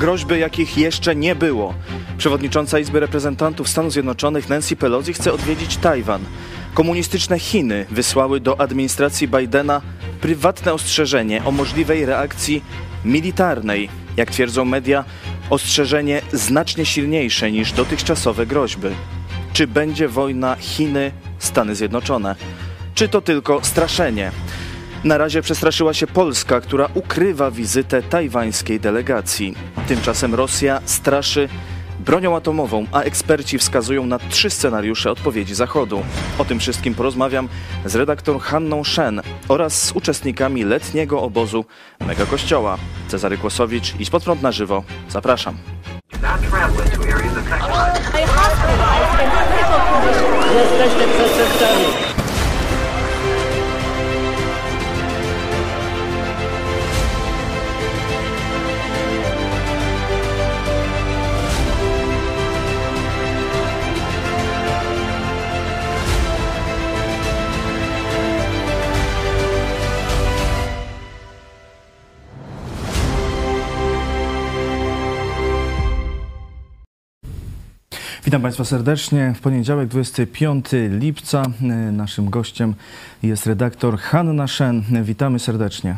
Groźby, jakich jeszcze nie było. Przewodnicząca Izby Reprezentantów Stanów Zjednoczonych Nancy Pelosi chce odwiedzić Tajwan. Komunistyczne Chiny wysłały do administracji Bidena prywatne ostrzeżenie o możliwej reakcji militarnej. Jak twierdzą media, ostrzeżenie znacznie silniejsze niż dotychczasowe groźby. Czy będzie wojna Chiny-Stany Zjednoczone? Czy to tylko straszenie? Na razie przestraszyła się Polska, która ukrywa wizytę tajwańskiej delegacji. Tymczasem Rosja straszy bronią atomową, a eksperci wskazują na trzy scenariusze odpowiedzi Zachodu. O tym wszystkim porozmawiam z redaktor Hanną Shen oraz z uczestnikami letniego obozu Mega Kościoła. Cezary Kłosowicz i Spod Prąd na żywo. Zapraszam. Jesteście przestępcami. Witam Państwa serdecznie. W poniedziałek 25 lipca e, naszym gościem jest redaktor Hanna Shen. Witamy serdecznie.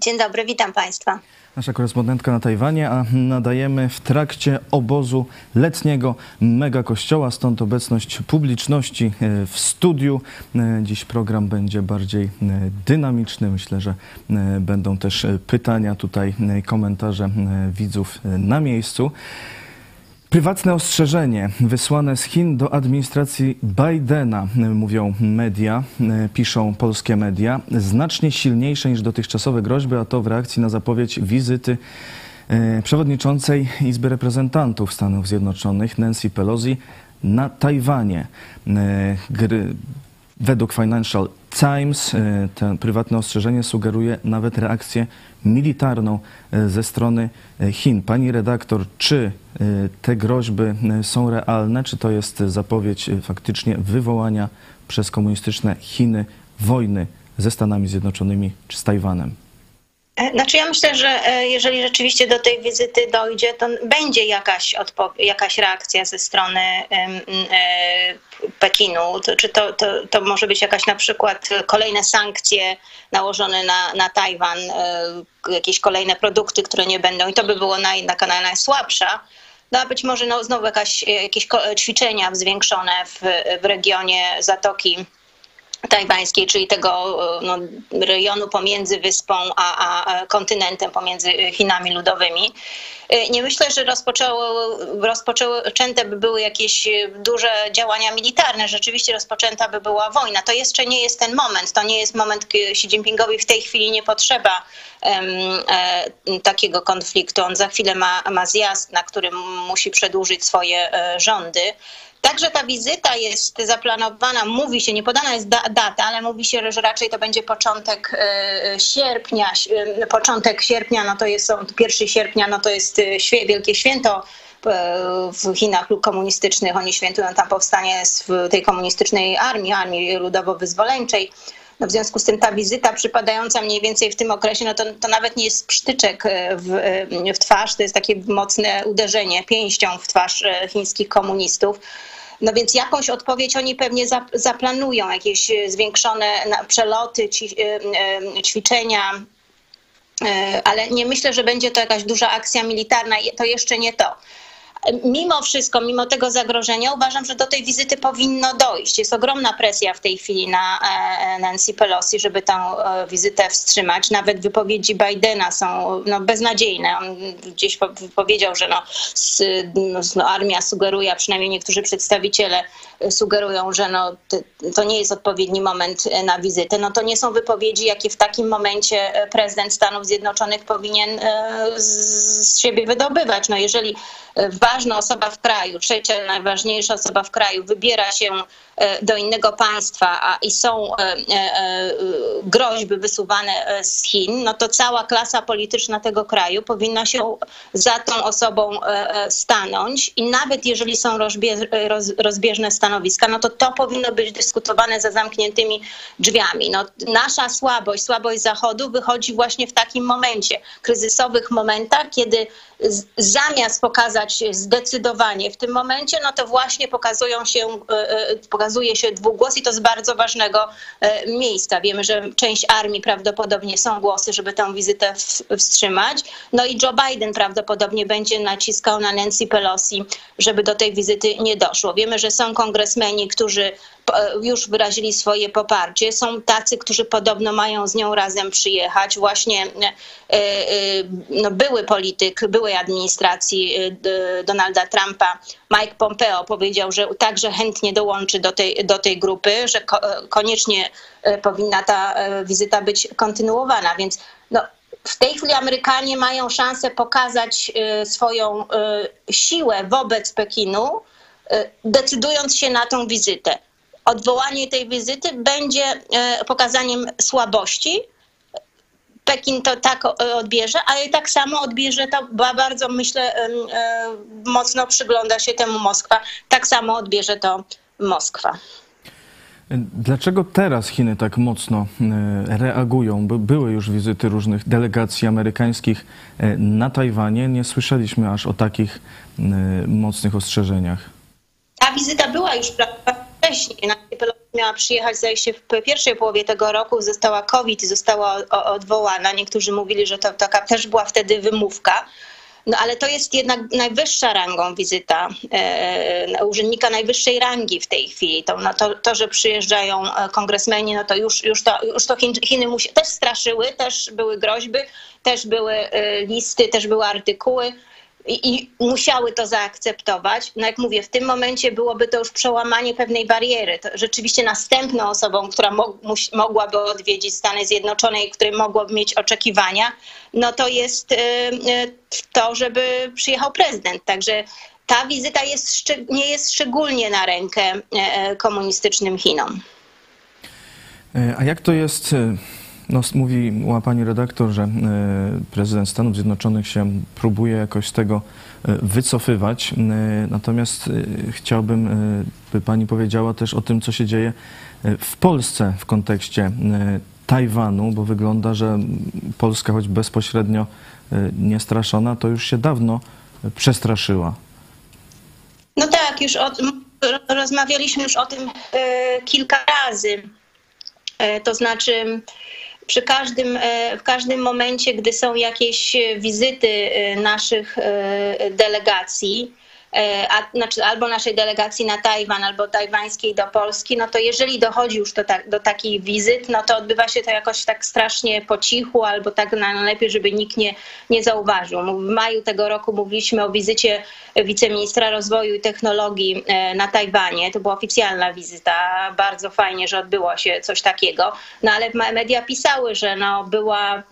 Dzień dobry, witam Państwa. Nasza korespondentka na Tajwanie, a nadajemy w trakcie obozu letniego mega kościoła, stąd obecność publiczności e, w studiu. E, dziś program będzie bardziej dynamiczny. Myślę, że będą też pytania tutaj, komentarze widzów na miejscu. Prywatne ostrzeżenie wysłane z Chin do administracji Bidena, mówią media, piszą polskie media, znacznie silniejsze niż dotychczasowe groźby, a to w reakcji na zapowiedź wizyty e, przewodniczącej Izby Reprezentantów Stanów Zjednoczonych Nancy Pelosi na Tajwanie. E, według Financial Times e, to prywatne ostrzeżenie sugeruje nawet reakcję militarną e, ze strony e, Chin. Pani redaktor, czy te groźby są realne, czy to jest zapowiedź faktycznie wywołania przez komunistyczne Chiny wojny ze Stanami Zjednoczonymi czy z Tajwanem? E, znaczy ja myślę, że e, jeżeli rzeczywiście do tej wizyty dojdzie, to będzie jakaś, jakaś reakcja ze strony e, Pekinu. To, czy to, to, to może być jakaś na przykład kolejne sankcje nałożone na, na Tajwan, jakieś kolejne produkty, które nie będą i to by było naj, taka najsłabsza. No a być może no, znowu jakaś, jakieś ćwiczenia zwiększone w, w regionie Zatoki tajwańskiej, czyli tego no, rejonu pomiędzy wyspą a, a kontynentem, pomiędzy Chinami Ludowymi. Nie myślę, że rozpoczęły, rozpoczęte by były jakieś duże działania militarne. Rzeczywiście rozpoczęta by była wojna. To jeszcze nie jest ten moment. To nie jest moment, Xi Jinpingowi w tej chwili nie potrzeba um, e, takiego konfliktu. On za chwilę ma, ma zjazd, na którym musi przedłużyć swoje e, rządy. Także ta wizyta jest zaplanowana, mówi się, nie podana jest da, data, ale mówi się, że raczej to będzie początek e, sierpnia. E, początek sierpnia, no to jest 1 sierpnia, no to jest e, wielkie święto w Chinach komunistycznych. Oni świętują tam powstanie tej komunistycznej armii, armii ludowo-wyzwoleńczej. No w związku z tym ta wizyta przypadająca mniej więcej w tym okresie, no to, to nawet nie jest psztyczek w, w twarz, to jest takie mocne uderzenie pięścią w twarz chińskich komunistów. No więc jakąś odpowiedź oni pewnie zaplanują, jakieś e, zwiększone przeloty, e, e, ćwiczenia, ale nie myślę, że będzie to jakaś duża akcja militarna. To jeszcze nie to mimo wszystko, mimo tego zagrożenia, uważam, że do tej wizyty powinno dojść. Jest ogromna presja w tej chwili na e, Nancy Pelosi, żeby tę e, wizytę wstrzymać. Nawet wypowiedzi Bidena są no, beznadziejne. On gdzieś powiedział, że no, no, armia sugeruje, a przynajmniej niektórzy przedstawiciele sugerują, że no, to nie jest odpowiedni moment na wizytę. No to nie są wypowiedzi, jakie w takim momencie prezydent Stanów Zjednoczonych powinien e, z siebie wydobywać. No jeżeli ważna osoba w kraju, trzecia najważniejsza osoba w kraju wybiera się do innego państwa a, i są groźby wysuwane z Chin, no to cała klasa polityczna tego kraju powinna się za tą osobą stanąć i nawet jeżeli są rozbieżne stanowiska, no to to powinno być dyskutowane za zamkniętymi drzwiami. No, nasza słabość, słabość Zachodu wychodzi właśnie w takim momencie, kryzysowych momentach, kiedy zamiast pokazać zdecydowanie w tym momencie, no to właśnie pokazują się, e, e, pokazuje się dwugłos i to z bardzo ważnego e, miejsca. Wiemy, że część armii prawdopodobnie są głosy, żeby tę wizytę wstrzymać. No i Joe Biden prawdopodobnie będzie naciskał na Nancy Pelosi, żeby do tej wizyty nie doszło. Wiemy, że są kongresmeni, którzy już wyrazili swoje poparcie. Są tacy, którzy podobno mają z nią razem przyjechać. Właśnie no, były polityk, były całej administracji y, Donalda Trumpa, Mike Pompeo powiedział, że także chętnie dołączy do tej, do tej grupy, że koniecznie powinna ta wizyta być kontynuowana. Więc no, w tej chwili Amerykanie mają szansę pokazać swoją siłę wobec Pekinu, decydując się na tą wizytę. Odwołanie tej wizyty będzie pokazaniem słabości, Pekin to tak e, odbierze, ale tak samo odbierze to bardzo, myślę, e, mocno przygląda się temu Moskwa. Tak samo odbierze to Moskwa. Dlaczego teraz Chiny tak mocno e, reagują? Były już wizyty różnych delegacji amerykańskich na Tajwanie. Nie słyszeliśmy aż o takich mocnych ostrzeżeniach. Ta wizyta była już wcześniej miała przyjechać zdaje w pierwszej połowie tego roku, została COVID została odwołana. Niektórzy mówili, że to taka też była wtedy wymówka. No ale to jest jednak najwyższa rangą wizyta e, urzędnika najwyższej rangi w tej chwili. To, no to, to, że przyjeżdżają e, kongresmeni, no to już, już to, już to Chiny musi, też straszyły, też były groźby, też były e, listy, też były artykuły i, i, musiały to zaakceptować. No jak mówię, w tym momencie byłoby to już przełamanie pewnej bariery. To rzeczywiście następną osobą, która mo mogłaby odwiedzić Stany Zjednoczone i której mogłoby mieć oczekiwania, no to jest y, y, to, żeby przyjechał prezydent. Także ta wizyta jest, nie jest szczególnie na rękę y, komunistycznym Chinom. E, a jak to jest no, mówiła pani redaktor, że e, prezydent Stanów Zjednoczonych się próbuje jakoś z tego e, wycofywać. E, natomiast chciałbym, by pani powiedziała też o tym, co się dzieje w Polsce w kontekście Tajwanu, bo wygląda, że Polska, choć bezpośrednio nie straszona, to już się dawno przestraszyła. No tak, już o, rozmawialiśmy już o tym kilka razy. To znaczy, przy każdym, e, w każdym momencie, gdy są jakieś wizyty e, naszych e, delegacji, a, znaczy albo naszej delegacji na Tajwan, albo tajwańskiej do Polski, no to jeżeli dochodzi już do, ta, do takich wizyt, no to odbywa się to jakoś tak strasznie po cichu, albo tak najlepiej, żeby nikt nie, nie zauważył. W maju tego roku mówiliśmy o wizycie wiceministra rozwoju i technologii na Tajwanie. To była oficjalna wizyta. Bardzo fajnie, że odbyło się coś takiego. No ale media pisały, że no, była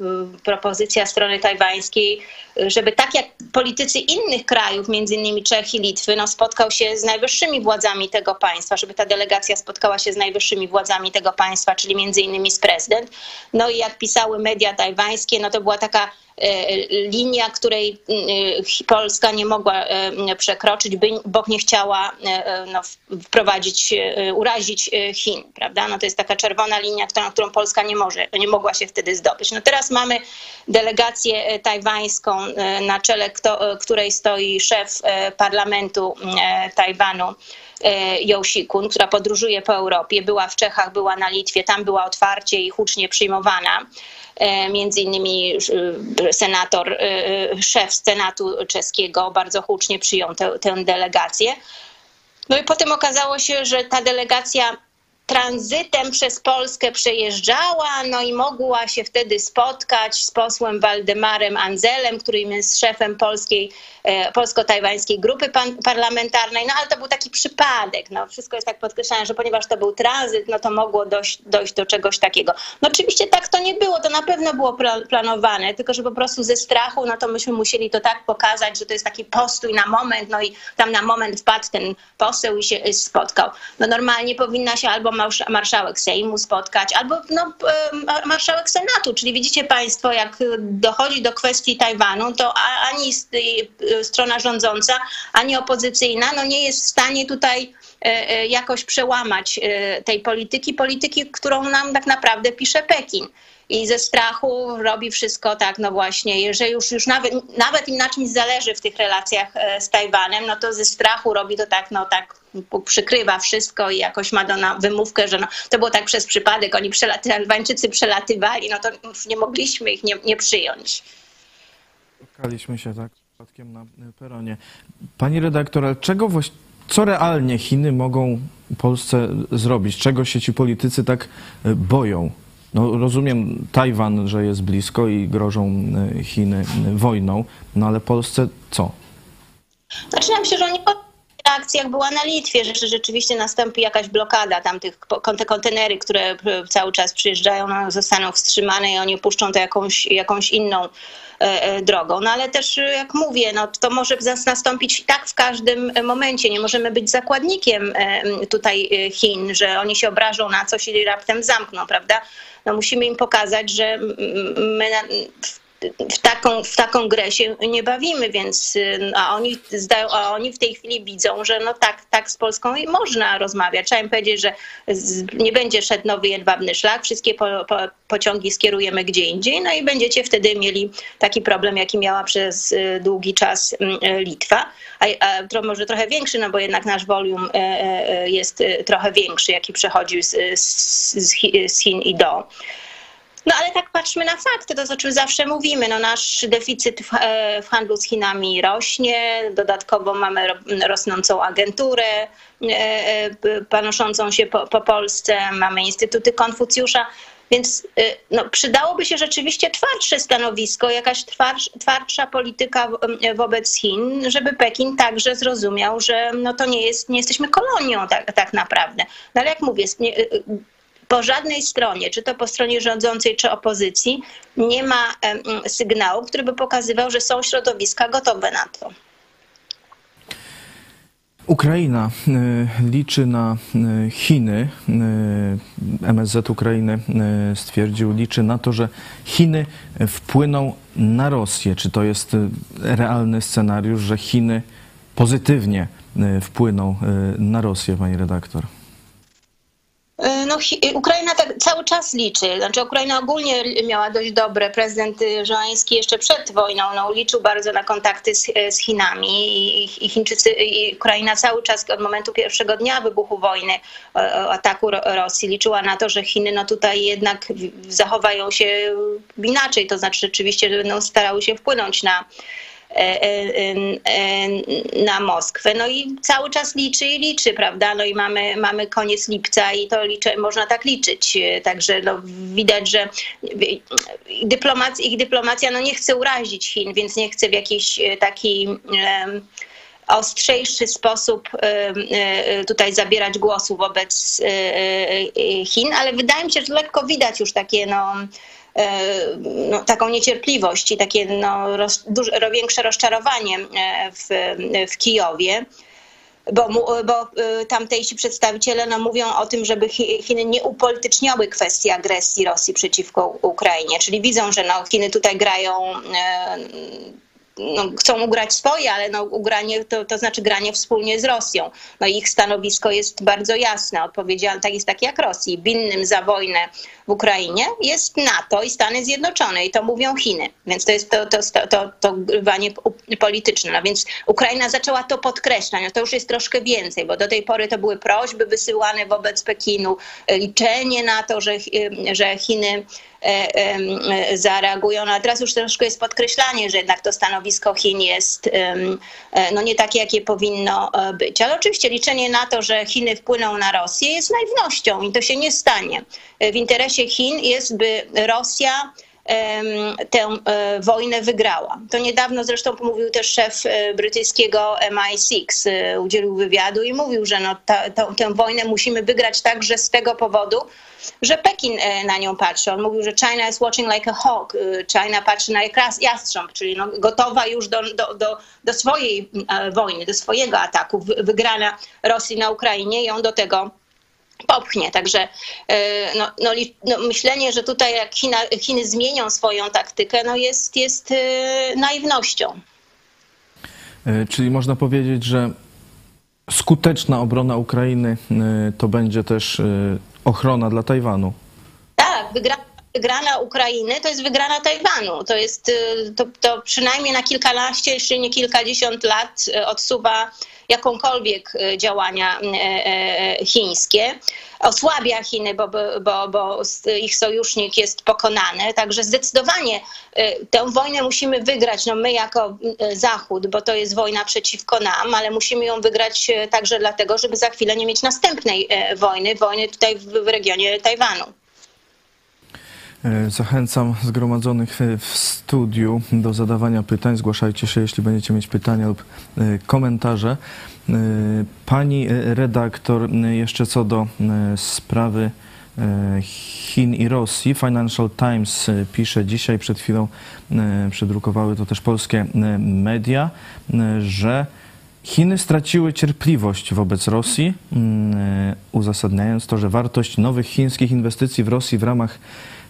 propozycja strony tajwańskiej, żeby tak jak politycy innych krajów, między innymi Czech Litwy, no, spotkał się z najwyższymi władzami tego państwa, żeby ta delegacja spotkała się z najwyższymi władzami tego państwa, czyli między innymi z prezydent. No i jak pisały media tajwańskie, no to była taka linia, której e, Polska nie mogła e, przekroczyć, bo nie chciała no, wprowadzić, urazić Chin, prawda? No to jest taka czerwona linia, którą, którą Polska nie może, nie mogła się wtedy zdobyć. No teraz mamy delegację tajwańską, na czele kto, której stoi szef parlamentu Tajwanu, Josikun, która podróżuje po Europie, była w Czechach, była na Litwie, tam była otwarcie i hucznie przyjmowana. E, między innymi e, senator, e, szef Senatu czeskiego bardzo hucznie przyjął tę, tę delegację. No i potem okazało się, że ta delegacja tranzytem przez Polskę przejeżdżała, no i mogła się wtedy spotkać z posłem Waldemarem Anzelem, który jest szefem polskiej, e, polsko-tajwańskiej grupy parlamentarnej, no ale to był taki przypadek, no wszystko jest tak podkreślane, że ponieważ to był tranzyt, no to mogło dojść, dojść do czegoś takiego. No oczywiście tak to nie było, to na pewno było planowane, tylko że po prostu ze strachu, no to myśmy musieli to tak pokazać, że to jest taki postój na moment, no i tam na moment wpadł ten poseł i się spotkał. No normalnie powinna się albo marszałek Sejmu spotkać, albo no, marszałek Senatu. Czyli widzicie Państwo, jak dochodzi do kwestii Tajwanu, to ani strona rządząca, ani opozycyjna no, nie jest w stanie tutaj e, e, jakoś przełamać e, tej polityki, polityki, którą nam tak naprawdę pisze Pekin i ze strachu robi wszystko tak, no właśnie, że już, już nawet, nawet im na czymś zależy w tych relacjach z Tajwanem, no to ze strachu robi to tak, no tak przykrywa wszystko i jakoś ma do na wymówkę, że no, to było tak przez przypadek, oni przelaty, Albańczycy przelatywali, no to już nie mogliśmy ich nie, nie przyjąć. Spotkaliśmy się tak przypadkiem na peronie. Pani redaktor, czego co realnie Chiny mogą Polsce zrobić? Czego się ci politycy tak e, boją? No, rozumiem Tajwan, że jest blisko i grożą e, Chiny wojną, no ale Polsce co? Ja myślę, że oni reakcja jak była na Litwie, że rzeczywiście nastąpi jakaś blokada tam tych, te kontenery, które cały czas przyjeżdżają, no, zostaną wstrzymane i oni puszczą to jakąś, jakąś inną e, e, drogą. No ale też jak mówię, no, to może nastąpić tak w każdym momencie. Nie możemy być zakładnikiem e, tutaj Chin, że oni się obrażą na coś i raptem zamkną, prawda? No, musimy im pokazać, że my w w taką, w taką grę się nie bawimy, więc y, a oni, zdają, a oni w tej chwili widzą, że no tak, tak z Polską można rozmawiać. Trzeba im powiedzieć, że nie będzie szedł nowy jedwabny szlak, wszystkie po, po, pociągi skierujemy gdzie indziej, no i będziecie wtedy mieli taki problem, jaki miała przez y, długi czas mm, Litwa, a, a to może trochę większy, no bo jednak nasz volum e, e, jest y, trochę większy, jaki przechodził z, z, z Chin i do. No ale tak patrzmy na fakty, to o czym zawsze mówimy. No, nasz deficyt w, e, w handlu z Chinami rośnie, dodatkowo mamy rosnącą agenturę e, e, panoszącą się po, po Polsce, mamy Instytuty Konfucjusza. Więc no, przydałoby się rzeczywiście twardsze stanowisko, jakaś twardsz, twardsza polityka wobec Chin, żeby Pekin także zrozumiał, że no, to nie, jest, nie jesteśmy kolonią tak, tak naprawdę. No, ale jak mówię, po żadnej stronie, czy to po stronie rządzącej, czy opozycji, nie ma sygnału, który by pokazywał, że są środowiska gotowe na to. Ukraina y, liczy na y, Chiny. Y, MSZ Ukrainy stwierdził, liczy na to, że Chiny wpłyną na Rosję. Czy to jest realny scenariusz, że Chiny pozytywnie wpłyną na Rosję, pani redaktor? E, no, Ukraina tak cały czas liczy. Znaczy, Ukraina ogólnie miała dość dobre. Prezydent Żołański jeszcze przed wojną no, liczył bardzo na kontakty z, z Chinami i, i Chińczycy, i Ukraina cały czas od momentu pierwszego dnia wybuchu wojny, ataku Rosji, liczyła na to, że Chiny no, tutaj jednak zachowają się inaczej. To znaczy, rzeczywiście będą starały się wpłynąć na E, e, e, na Moskwę. No i cały czas liczy i liczy, prawda? No i mamy, mamy koniec lipca i to liczy, można tak liczyć. Także no, widać, że dyplomacja, ich dyplomacja no, nie chce urazić Chin, więc nie chce w jakiś taki ostrzejszy sposób tutaj zabierać głosu wobec Chin, ale wydaje mi się, że lekko widać już takie no, E, no, taką niecierpliwość i takie no, roz, większe rozczarowanie e, w, w Kijowie bo, bo e, tamtejsi przedstawiciele no, mówią o tym, żeby Chiny nie upolityczniały kwestii agresji Rosji przeciwko Ukrainie. Czyli widzą, że no, Chiny tutaj grają no, chcą ugrać swoje, ale no, ugranie to, to znaczy granie wspólnie z Rosją. No, ich stanowisko jest bardzo jasne. Odpowiedzialne tak jest takie jak Rosji. Winnym za wojnę w Ukrainie jest NATO i Stany Zjednoczone i to mówią Chiny. Więc to jest to, to, to, to, to grywanie polityczne. No więc Ukraina zaczęła to podkreślać. No to już jest troszkę więcej, bo do tej pory to były prośby wysyłane wobec Pekinu, liczenie na to, że, że Chiny zareagują. No a teraz już troszkę jest podkreślanie, że jednak to stanowisko Chin jest no nie takie, jakie powinno być. Ale oczywiście liczenie na to, że Chiny wpłyną na Rosję jest naiwnością i to się nie stanie. W interesie Chin jest, by Rosja tę e, wojnę wygrała. To niedawno zresztą mówił też szef e, brytyjskiego MI6, e, udzielił wywiadu i mówił, że no ta, ta, tę wojnę musimy wygrać także z tego powodu, że Pekin na nią patrzy. On mówił, że China is watching like a hawk. China patrzy na jak jastrząb, czyli no, gotowa już do, do, do, do swojej wojny, do swojego ataku, wygrania Rosji na Ukrainie on do tego popchnie. Także e, no, no, no, myślenie, że tutaj jak China, Chiny zmienią swoją taktykę, no jest, jest e, naiwnością. E, czyli można powiedzieć, że skuteczna obrona Ukrainy to będzie też ochrona dla Tajwanu. Tak, wygrana Ukrainy to jest wygrana Tajwanu. To jest to, to przynajmniej na kilkanaście, jeszcze nie kilkadziesiąt lat odsuwa jakąkolwiek e, działania chińskie. Osłabia Chiny, bo, bo, bo ich sojusznik jest pokonany. Także zdecydowanie tę wojnę musimy wygrać. No my jako Zachód, bo to jest wojna przeciwko nam, ale musimy ją wygrać także dlatego, żeby za chwilę nie mieć następnej wojny, wojny tutaj w regionie Tajwanu. E, zachęcam zgromadzonych w studiu do zadawania pytań. Zgłaszajcie się, jeśli będziecie mieć pytania lub e, komentarze. E, pani redaktor, jeszcze co do sprawy Chin i Rosji. Financial Times pisze dzisiaj, przed chwilą przedrukowały to też polskie media, że Chiny straciły cierpliwość wobec Rosji, uzasadniając to, że wartość nowych chińskich inwestycji w Rosji w ramach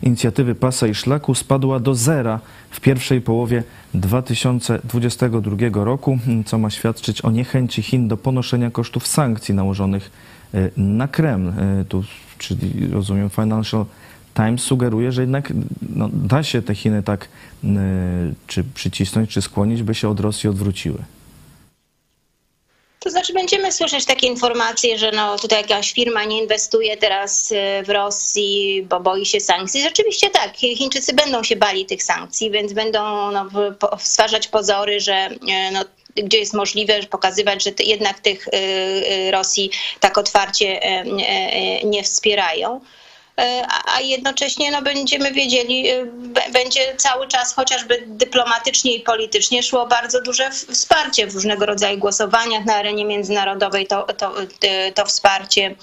inicjatywy Pasa i Szlaku spadła do zera w pierwszej połowie 2022 roku, co ma świadczyć o niechęci Chin do ponoszenia kosztów sankcji nałożonych e, na Kreml. E, tu, czyli rozumiem, Financial Times sugeruje, że jednak no, da się te Chiny tak e, czy przycisnąć, czy skłonić, by się od Rosji odwróciły. To znaczy będziemy słyszeć takie informacje, że no tutaj jakaś firma nie inwestuje teraz y, w Rosji, bo boi się sankcji. Rzeczywiście tak, Chińczycy będą się bali tych sankcji, więc będą no, stwarzać pozory, że y, no, gdzie jest możliwe pokazywać, że jednak tych y, Rosji tak otwarcie nie wspierają. E, a jednocześnie no, będziemy wiedzieli, e, będzie cały czas chociażby dyplomatycznie i politycznie szło bardzo duże wsparcie w różnego rodzaju głosowaniach na arenie międzynarodowej. To, to, e, to wsparcie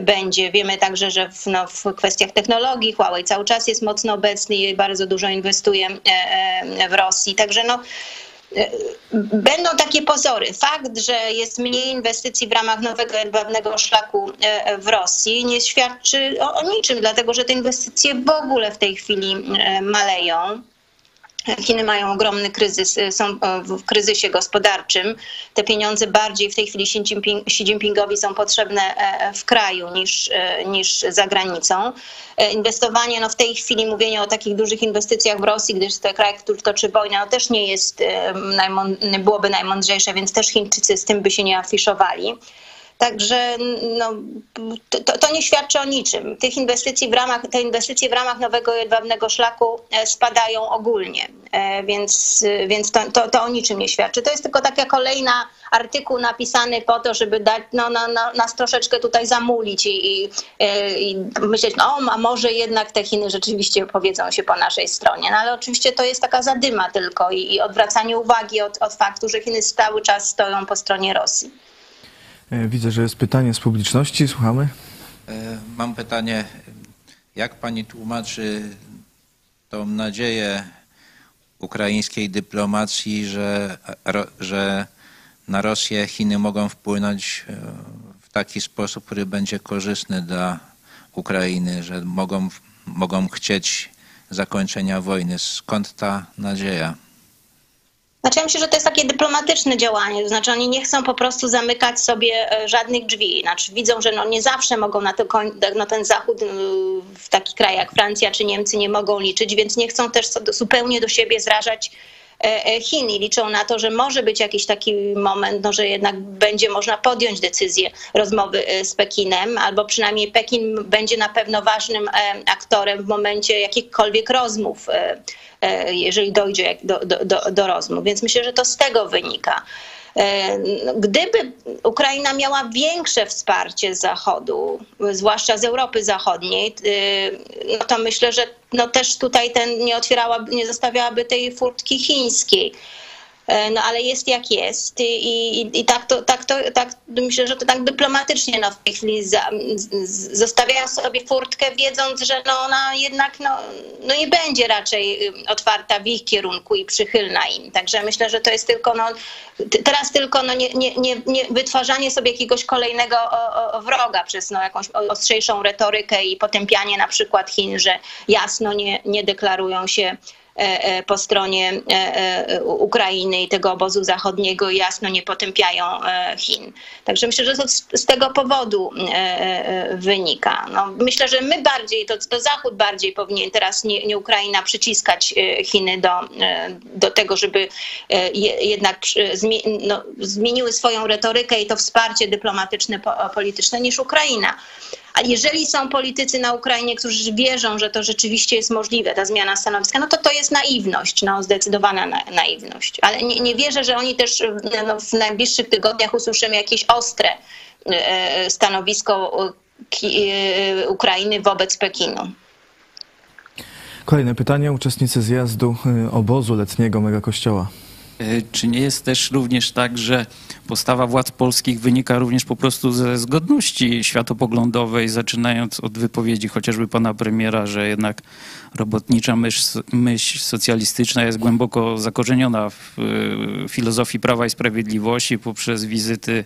będzie. Wiemy także, że w, no, w kwestiach technologii Huawei cały czas jest mocno obecny i bardzo dużo inwestuje w Rosji. Także no, Będą takie pozory. Fakt, że jest mniej inwestycji w ramach nowego jedwabnego szlaku e, w Rosji nie świadczy o, o niczym, dlatego że te inwestycje w ogóle w tej chwili e, maleją. Chiny mają ogromny kryzys, y, są w kryzysie gospodarczym. Te pieniądze bardziej w tej chwili Xi, Jinping, Xi Jinpingowi są potrzebne e, w kraju niż, e, niż za granicą. E, inwestowanie, no w tej chwili mówienie o takich dużych inwestycjach w Rosji, gdyż to kraj, który toczy wojnę, no też nie jest, byłoby najmądrzejsze, więc też Chińczycy z tym by się nie afiszowali. Także no, to, to, nie świadczy o niczym. Tych inwestycji w ramach, te inwestycje w ramach nowego jedwabnego szlaku e, spadają ogólnie, e, więc, więc to, to, to o niczym nie świadczy. To jest tylko taka kolejna artykuł napisany po to, żeby dać, no, no, no, nas troszeczkę tutaj zamulić i, i, e, i myśleć, no a może jednak te Chiny rzeczywiście powiedzą się po naszej stronie. No ale oczywiście to jest taka zadyma tylko i, i odwracanie uwagi od, od faktu, że Chiny cały czas stoją po stronie Rosji. E, widzę, że jest pytanie z publiczności. Słuchamy. E, mam pytanie. Jak pani tłumaczy tą nadzieję ukraińskiej dyplomacji, że, że na Rosję Chiny mogą wpłynąć e, w taki sposób, który będzie korzystny dla Ukrainy, że mogą, mogą chcieć zakończenia wojny. Skąd ta nadzieja? Znaczy ja myślę, że to jest takie dyplomatyczne działanie, to znaczy oni nie chcą po prostu zamykać sobie e, żadnych drzwi, znaczy widzą, że no nie zawsze mogą na, to, na ten zachód y, w taki kraj jak Francja czy Niemcy nie mogą liczyć, więc nie chcą też zupełnie do siebie zrażać Chin i liczą na to, że może być jakiś taki moment, no, że jednak będzie można podjąć decyzję rozmowy z Pekinem, albo przynajmniej Pekin będzie na pewno ważnym aktorem w momencie jakichkolwiek rozmów jeżeli dojdzie do, do, do, do rozmów. Więc myślę, że to z tego wynika. Gdyby Ukraina miała większe wsparcie z Zachodu, zwłaszcza z Europy Zachodniej, no to myślę, że no też tutaj ten nie otwierała, nie zostawiałaby tej furtki chińskiej. No ale jest jak jest i, i, i tak, to, tak, to, tak myślę, że to tak dyplomatycznie no, w tej chwili za, z, zostawiają sobie furtkę, wiedząc, że no, ona jednak no, no nie będzie raczej otwarta w ich kierunku i przychylna im. Także myślę, że to jest tylko no, teraz tylko no, nie, nie, nie, nie wytwarzanie sobie jakiegoś kolejnego wroga przez no, jakąś ostrzejszą retorykę i potępianie na przykład Chin, że jasno nie, nie deklarują się po stronie Ukrainy i tego obozu zachodniego jasno nie potępiają Chin. Także myślę, że to z tego powodu wynika. No, myślę, że my bardziej, to, to Zachód bardziej powinien teraz, nie, nie Ukraina, przyciskać Chiny do, do tego, żeby jednak no, zmieniły swoją retorykę i to wsparcie dyplomatyczne, polityczne niż Ukraina. A jeżeli są politycy na Ukrainie, którzy wierzą, że to rzeczywiście jest możliwe, ta zmiana stanowiska, no to to jest naiwność, no zdecydowana na, naiwność. Ale nie, nie wierzę, że oni też no, w najbliższych tygodniach usłyszymy jakieś ostre e, stanowisko e, Ukrainy wobec Pekinu. Kolejne pytanie. Uczestnicy zjazdu e, obozu letniego Megakościoła. Czy nie jest też również tak, że postawa władz polskich wynika również po prostu ze zgodności światopoglądowej, zaczynając od wypowiedzi chociażby pana premiera, że jednak robotnicza myśl, myśl socjalistyczna jest głęboko zakorzeniona w filozofii Prawa i Sprawiedliwości poprzez wizyty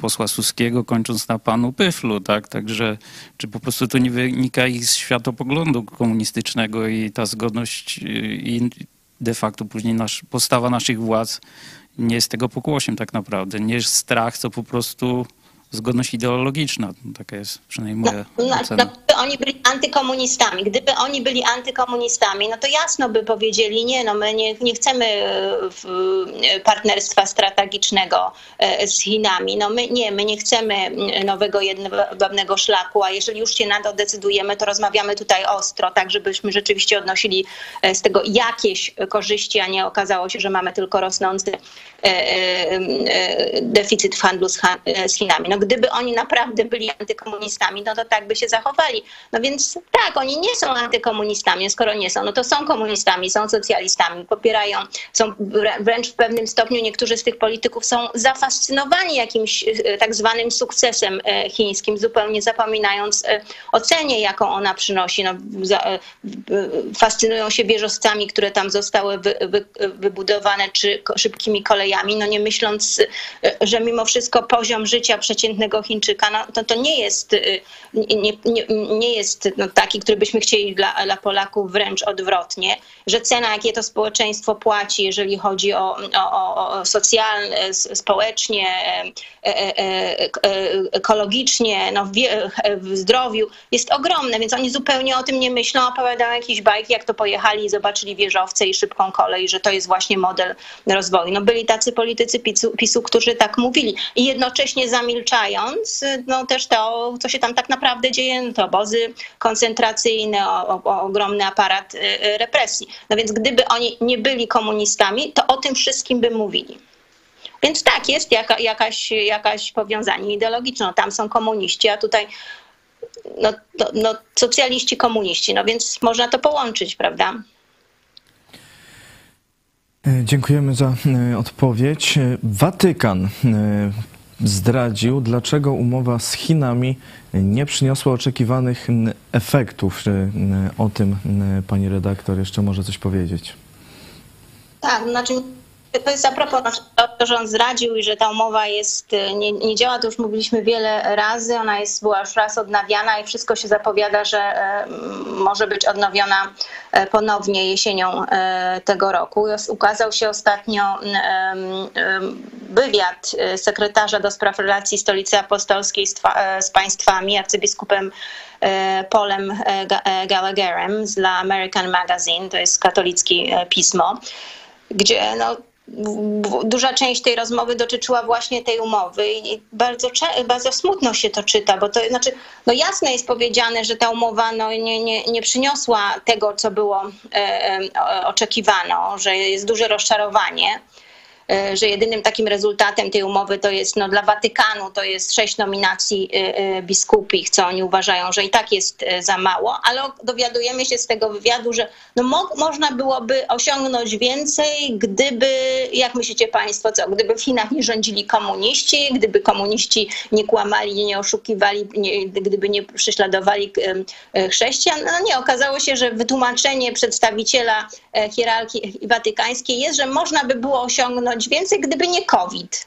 posła Suskiego, kończąc na panu Pyflu, tak? Także czy po prostu to nie wynika ich z światopoglądu komunistycznego i ta zgodność i de facto później nasz, postawa naszych władz nie jest tego pokłosiem tak naprawdę. Nie jest strach, co po prostu zgodność ideologiczna. Taka jest przynajmniej moja no, no. No, gdyby oni byli antykomunistami, gdyby oni byli antykomunistami, no to jasno by powiedzieli, nie, no my nie, nie chcemy e, partnerstwa strategicznego e, z Chinami, no my nie, my nie chcemy nowego jedwabnego szlaku, a jeżeli już się na to decydujemy, to rozmawiamy tutaj ostro, tak żebyśmy rzeczywiście odnosili e, z tego jakieś korzyści, a nie okazało się, że mamy tylko rosnący deficyt w handlu z Chinami. No gdyby oni naprawdę byli antykomunistami, no to tak by się zachowali. No więc tak, oni nie są antykomunistami, skoro nie są, no to są komunistami, są socjalistami, popierają, są wręcz w pewnym stopniu niektórzy z tych polityków są zafascynowani jakimś tak zwanym sukcesem chińskim, zupełnie zapominając o cenie, jaką ona przynosi. No, fascynują się wieżowcami, które tam zostały wy, wy, wybudowane, czy szybkimi kolejami, no nie myśląc, że mimo wszystko poziom życia przeciętnego Chińczyka, no to, to nie jest, nie, nie, nie jest no, taki, który byśmy chcieli dla, dla Polaków, wręcz odwrotnie, że cena, jakie to społeczeństwo płaci, jeżeli chodzi o, o, o socjalne, społecznie, ekologicznie, no, w, zdrowiu, jest ogromne, więc oni zupełnie o tym nie myślą, opowiadają jakieś bajki, jak to pojechali i zobaczyli wieżowce i szybką kolej, że to jest właśnie model rozwoju. No byli tacy politycy PiSu, PiSu którzy tak mówili i jednocześnie zamilczając, no też to, co się tam tak naprawdę dzieje, no to obozy koncentracyjne, o, o, ogromny aparat represji. No więc gdyby oni nie byli komunistami, to o tym wszystkim by mówili. Więc tak, jest jaka, jakaś, jakaś powiązanie ideologiczne. No, tam są komuniści, a tutaj no, no, no, socjaliści, komuniści. No więc można to połączyć, prawda? Dziękujemy za odpowiedź. Watykan zdradził, dlaczego umowa z Chinami nie przyniosła oczekiwanych efektów. Czy o tym pani redaktor jeszcze może coś powiedzieć? Tak, znaczy to jest to, że on zdradził i że ta umowa jest, nie, nie, działa, to już mówiliśmy wiele razy. Ona jest, była już raz odnawiana i wszystko się zapowiada, że e, może być odnowiona e, ponownie jesienią tego roku. Ukazał się ostatnio wywiad sekretarza do spraw relacji Stolicy Apostolskiej z, z państwami, arcybiskupem Polem Gallagherem dla American Magazine, to jest katolickie pismo. gdzie no, duża część tej rozmowy dotyczyła właśnie tej umowy i bardzo, bardzo smutno się to czyta, bo to znaczy, no jasne jest powiedziane, że ta umowa no, nie, nie, nie przyniosła tego, co było e, e, oczekiwano, że jest duże rozczarowanie że jedynym takim rezultatem tej umowy to jest no, dla Watykanu to jest sześć nominacji e, e, biskupich, co oni uważają, że i tak jest e, za mało, ale dowiadujemy się z tego wywiadu, że no, mo- można byłoby osiągnąć więcej, gdyby, jak myślicie Państwo, co, gdyby w Chinach nie rządzili komuniści, gdyby komuniści nie kłamali, nie oszukiwali, nie, gdyby nie prześladowali e, chrześcijan. No nie, okazało się, że wytłumaczenie przedstawiciela e, hierarchii watykańskiej jest, że można by było osiągnąć więcej, gdyby nie COVID.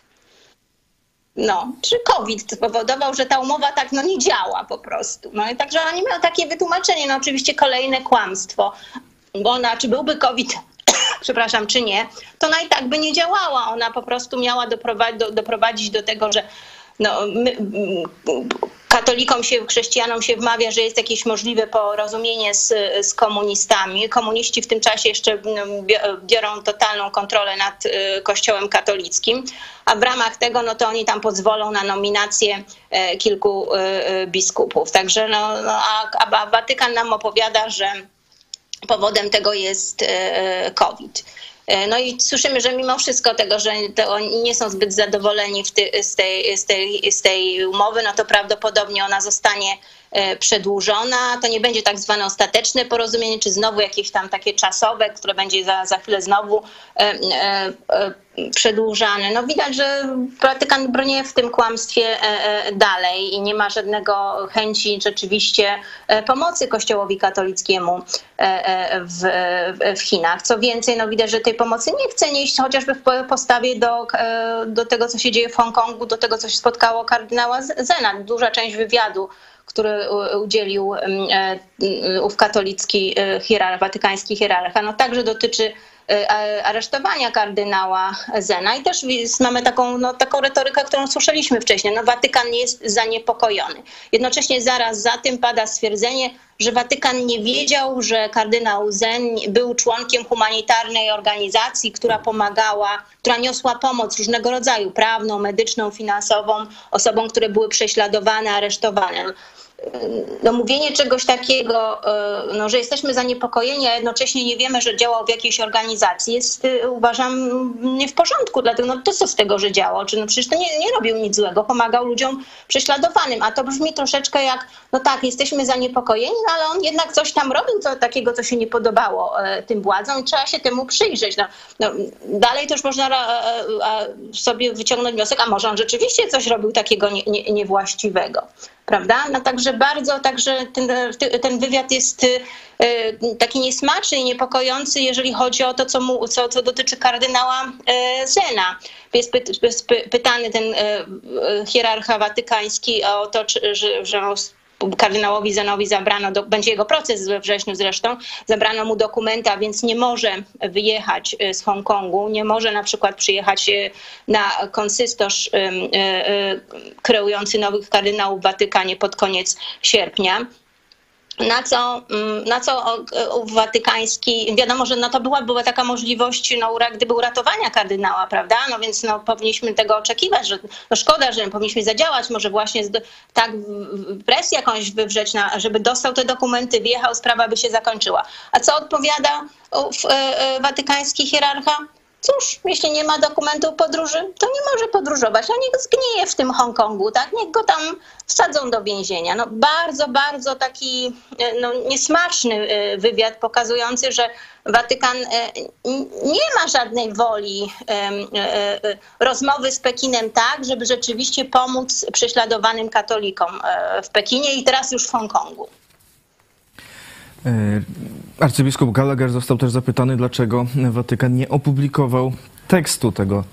No, czy COVID spowodował, że ta umowa tak no, nie działa po prostu. No i także oni mają takie wytłumaczenie, no oczywiście kolejne kłamstwo, bo ona, czy byłby COVID, przepraszam, czy nie, to ona i tak by nie działała. Ona po prostu miała doprowadzić do, doprowadzić do tego, że no, my, katolikom się, chrześcijanom się wmawia, że jest jakieś możliwe porozumienie z, z komunistami. Komuniści w tym czasie jeszcze mm, biorą totalną kontrolę nad y, kościołem katolickim, a w ramach tego no to oni tam pozwolą na nominację e, kilku y, y, biskupów. Także no, no a, a Watykan nam opowiada, że powodem tego jest COVID. E, No i słyszymy, że mimo wszystko tego, że oni nie są zbyt zadowoleni ty, z, tej, z, tej, z tej umowy, no to prawdopodobnie ona zostanie przedłużona. To nie będzie tak zwane ostateczne porozumienie, czy znowu jakieś tam takie czasowe, które będzie za, za chwilę znowu e, e, e, przedłużane. No widać, że Watykan brnie w tym kłamstwie e, e, dalej i nie ma żadnego chęci rzeczywiście e, pomocy Kościołowi katolickiemu e, e, w, w- Chinach. Co więcej, no widać, że tej pomocy nie chce nieść chociażby w po- postawie do, e, do tego, co się dzieje w Hongkongu, do tego, co się spotkało kardynała Zena. Duża część wywiadu który udzielił e, ów katolicki e, hierar, watykański hierarcha, no także dotyczy aresztowania kardynała Zena i też mamy taką, no, taką retorykę, którą słyszeliśmy wcześniej. No, Watykan jest zaniepokojony. Jednocześnie zaraz za tym pada stwierdzenie, że Watykan nie wiedział, że kardynał Zen był członkiem humanitarnej organizacji, która pomagała, która niosła pomoc różnego rodzaju, prawną, medyczną, finansową osobom, które były prześladowane, aresztowane no, mówienie czegoś takiego, e, no, że jesteśmy zaniepokojeni, a jednocześnie nie wiemy, że działał w jakiejś organizacji, jest e, uważam nie w porządku. Dlatego no, to co z tego, że działał? Czy no, przecież to nie, nie robił nic złego, pomagał ludziom prześladowanym, a to brzmi troszeczkę jak, no tak, jesteśmy zaniepokojeni, no, ale on jednak coś tam robił co, takiego, co się nie podobało e, tym władzom i trzeba się temu przyjrzeć. No, no, dalej też można e, e, sobie wyciągnąć wniosek, a może on rzeczywiście coś robił takiego nie, nie, niewłaściwego prawda? No także bardzo, także ten, ten wywiad jest y, taki niesmaczny i niepokojący, jeżeli chodzi o to, co, mu, co, co dotyczy kardynała y, Zena. Jest, py, jest py, pytany ten y, y, hierarcha watykański o to, czy, że, że kardynałowi Zenowi zabrano, do, będzie jego proces we wrześniu zresztą, zabrano mu dokumenta, więc nie może wyjechać y, z Hongkongu, nie może na przykład przyjechać y, na konsystorz y, kreujący nowych kardynałów w Watykanie pod koniec sierpnia. Na co, mm, na co watykański, wiadomo, że no to była, była taka możliwość no, gdyby uratowania kardynała, prawda? No więc no, powinniśmy tego oczekiwać, że no szkoda, że powinniśmy zadziałać, może właśnie tak w- w- presję jakąś wywrzeć, na, żeby dostał te dokumenty, wjechał, sprawa by się zakończyła. A co odpowiada ów, e, e, watykański hierarcha? Cóż, jeśli nie ma dokumentów podróży, to nie może podróżować. No niech zgnieje w tym Hongkongu, tak? Niech go tam wsadzą do więzienia. No bardzo, bardzo taki e, no, niesmaczny e, wywiad pokazujący, że Watykan e, nie ma żadnej woli rozmowy z Pekinem tak, żeby rzeczywiście pomóc prześladowanym katolikom w Pekinie i teraz już w Hongkongu. Arcybiskup Gallagher został też zapytany, dlaczego Watykan nie opublikował tekstu tego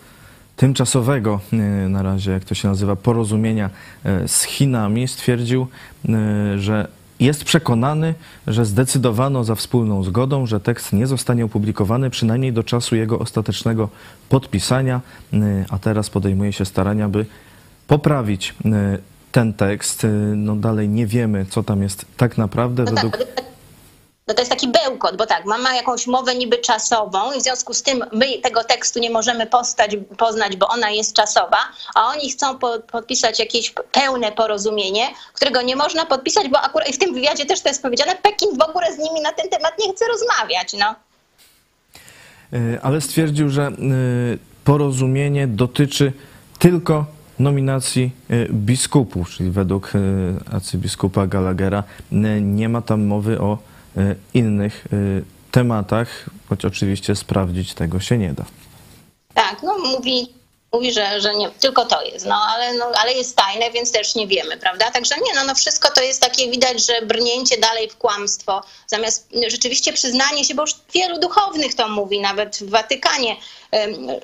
tymczasowego, e, na razie jak to się nazywa, porozumienia e, z Chinami. Stwierdził, e, że jest przekonany, że zdecydowano za wspólną zgodą, że tekst nie zostanie opublikowany przynajmniej do czasu jego ostatecznego podpisania, a teraz podejmuje się starania, by poprawić ten tekst. No dalej nie wiemy, co tam jest tak naprawdę. No tak, Według... no to jest taki bełkot, bo tak, ma, ma jakąś mowę niby czasową i w związku z tym my tego tekstu nie możemy postać, poznać, bo ona jest czasowa, a oni chcą po, podpisać jakieś pełne porozumienie, którego nie można podpisać, bo akurat w tym wywiadzie też to jest powiedziane, Pekin w ogóle z nimi na ten temat nie chce rozmawiać, no. E, Ale stwierdził, że e, porozumienie dotyczy tylko nominacji e, biskupów, czyli według arcybiskupa Gallaghera nie ma tam mowy o innych e, tematach, choć oczywiście sprawdzić tego się nie da. Tak, no mówi, mówi że, że nie, tylko to jest, no ale, no ale jest tajne, więc też nie wiemy, prawda? Także nie, no, no wszystko to jest takie, widać, że brnięcie dalej w kłamstwo, zamiast rzeczywiście przyznanie się, bo już wielu duchownych to mówi, nawet w Watykanie,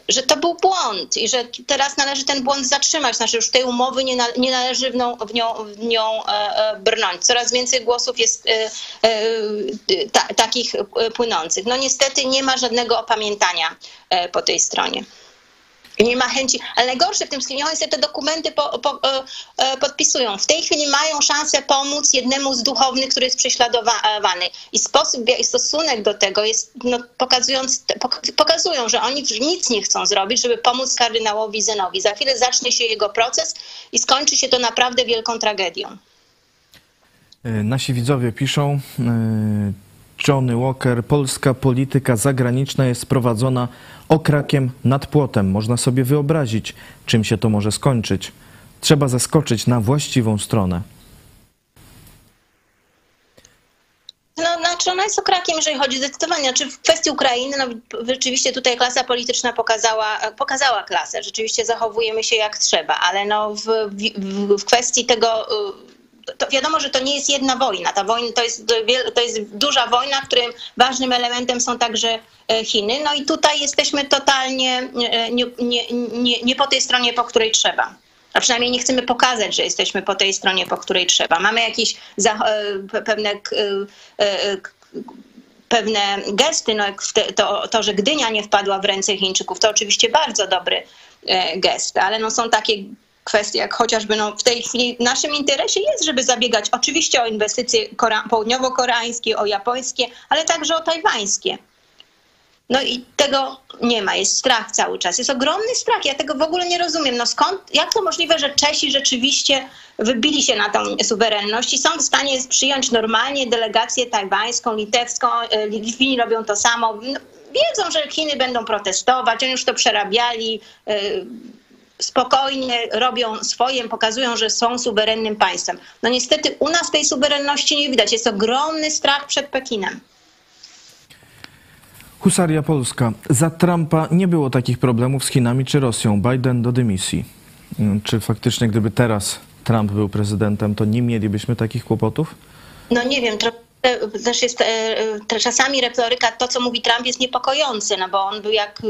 że to był błąd i że teraz należy ten błąd zatrzymać, znaczy już tej umowy nie, na, nie należy w nią, w nią, w nią e, e, brnąć. Coraz więcej głosów jest e, ta, takich płynących. No niestety nie ma żadnego opamiętania po tej stronie. Nie ma chęci, ale najgorsze w tym wszystkim, oni sobie te dokumenty po, po, e, e, podpisują. W tej chwili mają szansę pomóc jednemu z duchownych, który jest prześladowany. I sposób, i stosunek do tego jest no, pokazując, pok- pokazują, że oni nic nie chcą zrobić, żeby pomóc kardynałowi Zenowi. Za chwilę zacznie się jego proces i skończy się to naprawdę wielką tragedią. E, Nasi widzowie piszą, e, Johnny Walker, polska polityka zagraniczna jest prowadzona okrakiem nad płotem. Można sobie wyobrazić, czym się to może skończyć. Trzeba zaskoczyć na właściwą stronę. No, znaczy ona jest okrakiem, jeżeli chodzi zdecydowanie. Znaczy w kwestii Ukrainy, no rzeczywiście tutaj klasa polityczna pokazała, pokazała klasę. Rzeczywiście zachowujemy się jak trzeba, ale no w, w, w kwestii tego, y, to wiadomo, że to nie jest jedna wojna. Ta wojna to jest, to jest duża wojna, w którym ważnym elementem są także e, Chiny. No i tutaj jesteśmy totalnie e, nie, nie, nie, nie po tej stronie, po której trzeba. A przynajmniej nie chcemy pokazać, że jesteśmy po tej stronie, po której trzeba. Mamy jakieś e, pe- pewne, pewne gesty, no to, to, że Gdynia nie wpadła w ręce Chińczyków, to oczywiście bardzo dobry gest, ale no są takie kwestie, jak chociażby no w tej chwili w naszym interesie jest, żeby zabiegać oczywiście o inwestycje południowo-koreańskie, o japońskie, ale także o tajwańskie. No i tego nie ma, jest strach cały czas. Jest ogromny strach, ja tego w ogóle nie rozumiem. No skąd, jak to możliwe, że Czesi rzeczywiście wybili się na tą suwerenność i są w stanie przyjąć normalnie delegację tajwańską, litewską, e, Litwini robią to samo. No, wiedzą, że Chiny będą protestować, oni już to przerabiali, e, spokojnie robią swoje, pokazują, że są suwerennym państwem. No niestety u nas tej suwerenności nie widać. Jest ogromny strach przed Pekinem. Husaria Polska. Za Trumpa nie było takich problemów z Chinami czy Rosją. Biden do dymisji. Mm, Czy faktycznie, gdyby teraz Trump był prezydentem, to nie mielibyśmy takich kłopotów? No nie wiem, trochę też jest e, e, czasami retoryka, to co mówi Trump jest niepokojące, no bo on był jak, y,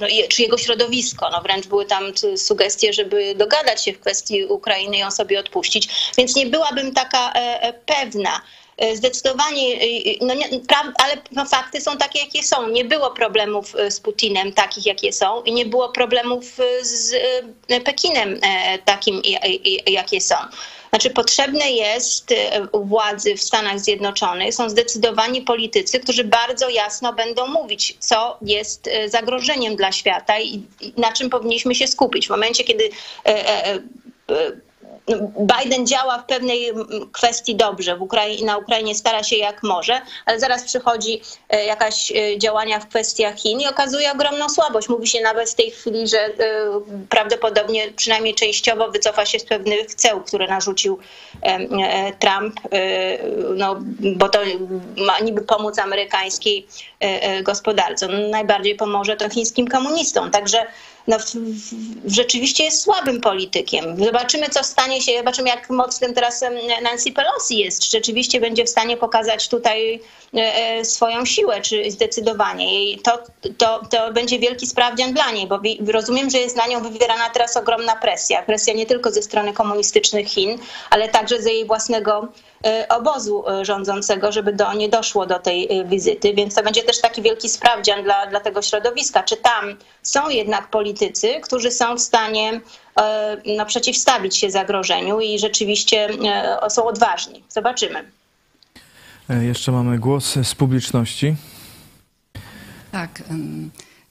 no, czy jego środowisko, no wręcz były tam sugestie, żeby dogadać się w kwestii Ukrainy i ją sobie odpuścić, więc nie byłabym taka e, e, pewna. E, Zdecydowanie, e, no nie, ale no fakty są takie, jakie są. Nie było problemów e, z Putinem takich, jakie są i nie było problemów e, z e, Pekinem e, takim, jakie są. Znaczy potrzebne jest e, władzy w Stanach Zjednoczonych, są zdecydowani politycy, którzy bardzo jasno będą mówić, co jest e, zagrożeniem dla świata i i na czym powinniśmy się skupić. W momencie, kiedy e, e, e, Biden działa w pewnej mm, kwestii dobrze, w Ukrai- na Ukrainie stara się jak może, ale zaraz przychodzi e, jakaś e, działania w kwestiach Chin i okazuje ogromną słabość. Mówi się nawet w tej chwili, że e, prawdopodobnie przynajmniej częściowo wycofa się z pewnych ceł, które narzucił Trump, no, bo to ma niby pomóc amerykańskiej gospodarce. No, najbardziej pomoże to chińskim komunistom. Także no, w, w, rzeczywiście jest słabym politykiem. Zobaczymy, co stanie się, zobaczymy, jak mocnym teraz Nancy Pelosi jest. Czy rzeczywiście będzie w stanie pokazać tutaj e, e, swoją siłę, czy zdecydowanie. I to, to, to będzie wielki sprawdzian dla niej, bo rozumiem, że jest na nią wywierana teraz ogromna presja. Presja nie tylko ze strony komunistycznych Chin, ale także ze jej własnego e, obozu e, rządzącego, żeby do, nie doszło do tej e, wizyty, więc to będzie też taki wielki sprawdzian dla, dla tego środowiska, czy tam są jednak politycy, którzy są w stanie no, przeciwstawić się zagrożeniu i rzeczywiście są odważni. Zobaczymy. E, Jeszcze mamy głos z publiczności. Tak.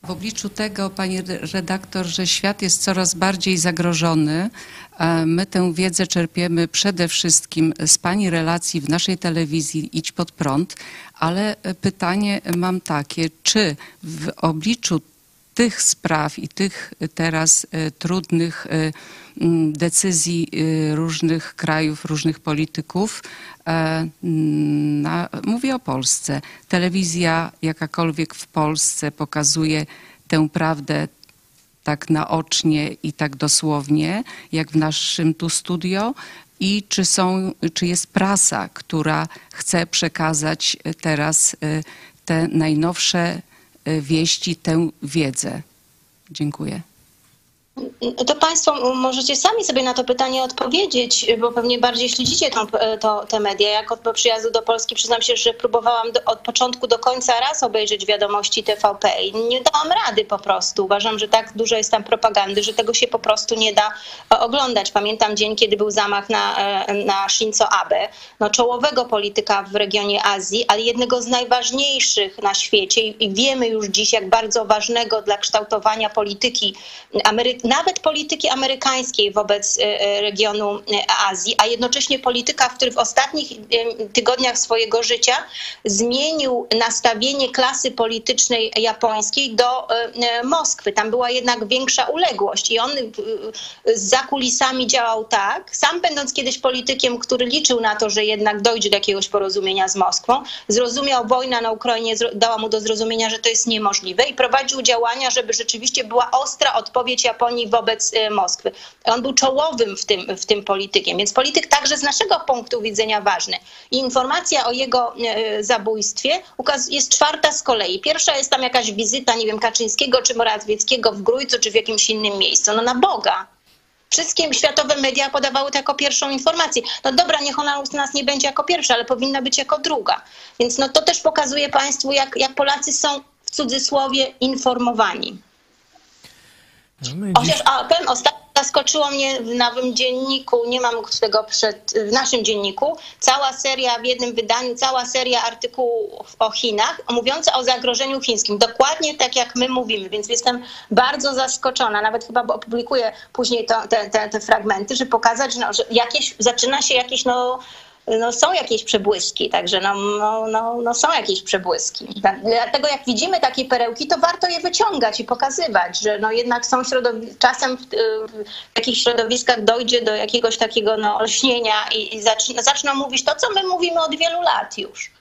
W obliczu tego, pani re- redaktor, że świat jest coraz bardziej zagrożony, e, my tę wiedzę czerpiemy przede wszystkim z pani relacji w naszej telewizji Idź pod prąd, ale e, pytanie mam takie, czy w obliczu tych spraw i tych teraz e, trudnych decyzji e, różnych krajów, różnych polityków, e, m, na, mówię o Polsce, telewizja jakakolwiek w Polsce pokazuje tę prawdę tak naocznie i tak dosłownie, jak w naszym tu studio? I czy, są, czy jest prasa, która chce przekazać e, teraz e, te najnowsze wieści, tę wiedzę? Dziękuję. To Państwo możecie sami sobie na to pytanie odpowiedzieć, bo pewnie bardziej śledzicie tą, to, te media. Jak od przyjazdu do Polski przyznam się, że próbowałam do, od początku do końca raz obejrzeć wiadomości TVP i nie dałam rady po prostu. Uważam, że tak dużo jest tam propagandy, że tego się po prostu nie da e, oglądać. Pamiętam dzień, kiedy był zamach na, e, na Shinzo Abe, no, czołowego polityka w regionie Azji, ale jednego z najważniejszych na świecie i, wiemy już dziś, jak bardzo ważnego dla kształtowania polityki Amery- nawet polityki amerykańskiej wobec e, e, regionu e, Azji, a jednocześnie polityka, który w ostatnich tygodniach swojego życia zmienił nastawienie klasy politycznej japońskiej do Moskwy. Tam była jednak większa uległość i on za kulisami działał tak, sam będąc kiedyś politykiem, który liczył na to, że jednak dojdzie do jakiegoś porozumienia z Moskwą, zrozumiał wojna na Ukrainie, dała mu do zrozumienia, że to jest niemożliwe i prowadził działania, żeby rzeczywiście była ostra odpowiedź Japonii wobec e, Moskwy. On był czołowym w tym, w tym politykiem, więc polityk także z naszego punktu widzenia ważny. I informacja o jego e, zabójstwie jest czwarta z kolei. Pierwsza jest tam jakaś wizyta, nie wiem, Kaczyńskiego czy Morawieckiego w Grójcu czy w jakimś innym miejscu. No na Boga. Wszystkie światowe media podawały to jako pierwszą informację. No dobra, niech ona u nas nie będzie jako pierwsza, ale powinna być jako druga. Więc no to też pokazuje Państwu, jak, jak Polacy są w cudzysłowie informowani. My Chociaż dziś, a, powiem, ostatnio zaskoczyło mnie w nowym dzienniku, nie mam tego przed, w naszym dzienniku, cała seria w jednym wydaniu, cała seria artykułów o Chinach, mówiąca o zagrożeniu chińskim. Dokładnie tak jak my mówimy, więc jestem bardzo zaskoczona. Nawet chyba opublikuję później to, te, te, te fragmenty, żeby pokazać, no, że jakieś, zaczyna się jakieś no, no są jakieś przebłyski, także no, no, no, no są jakieś przebłyski. Dlatego jak widzimy takie perełki, to warto je wyciągać i pokazywać, że no jednak są czasem w, w takich środowiskach dojdzie do jakiegoś takiego no, lśnienia i, i zaczną, zaczną mówić to, co my mówimy od wielu lat już.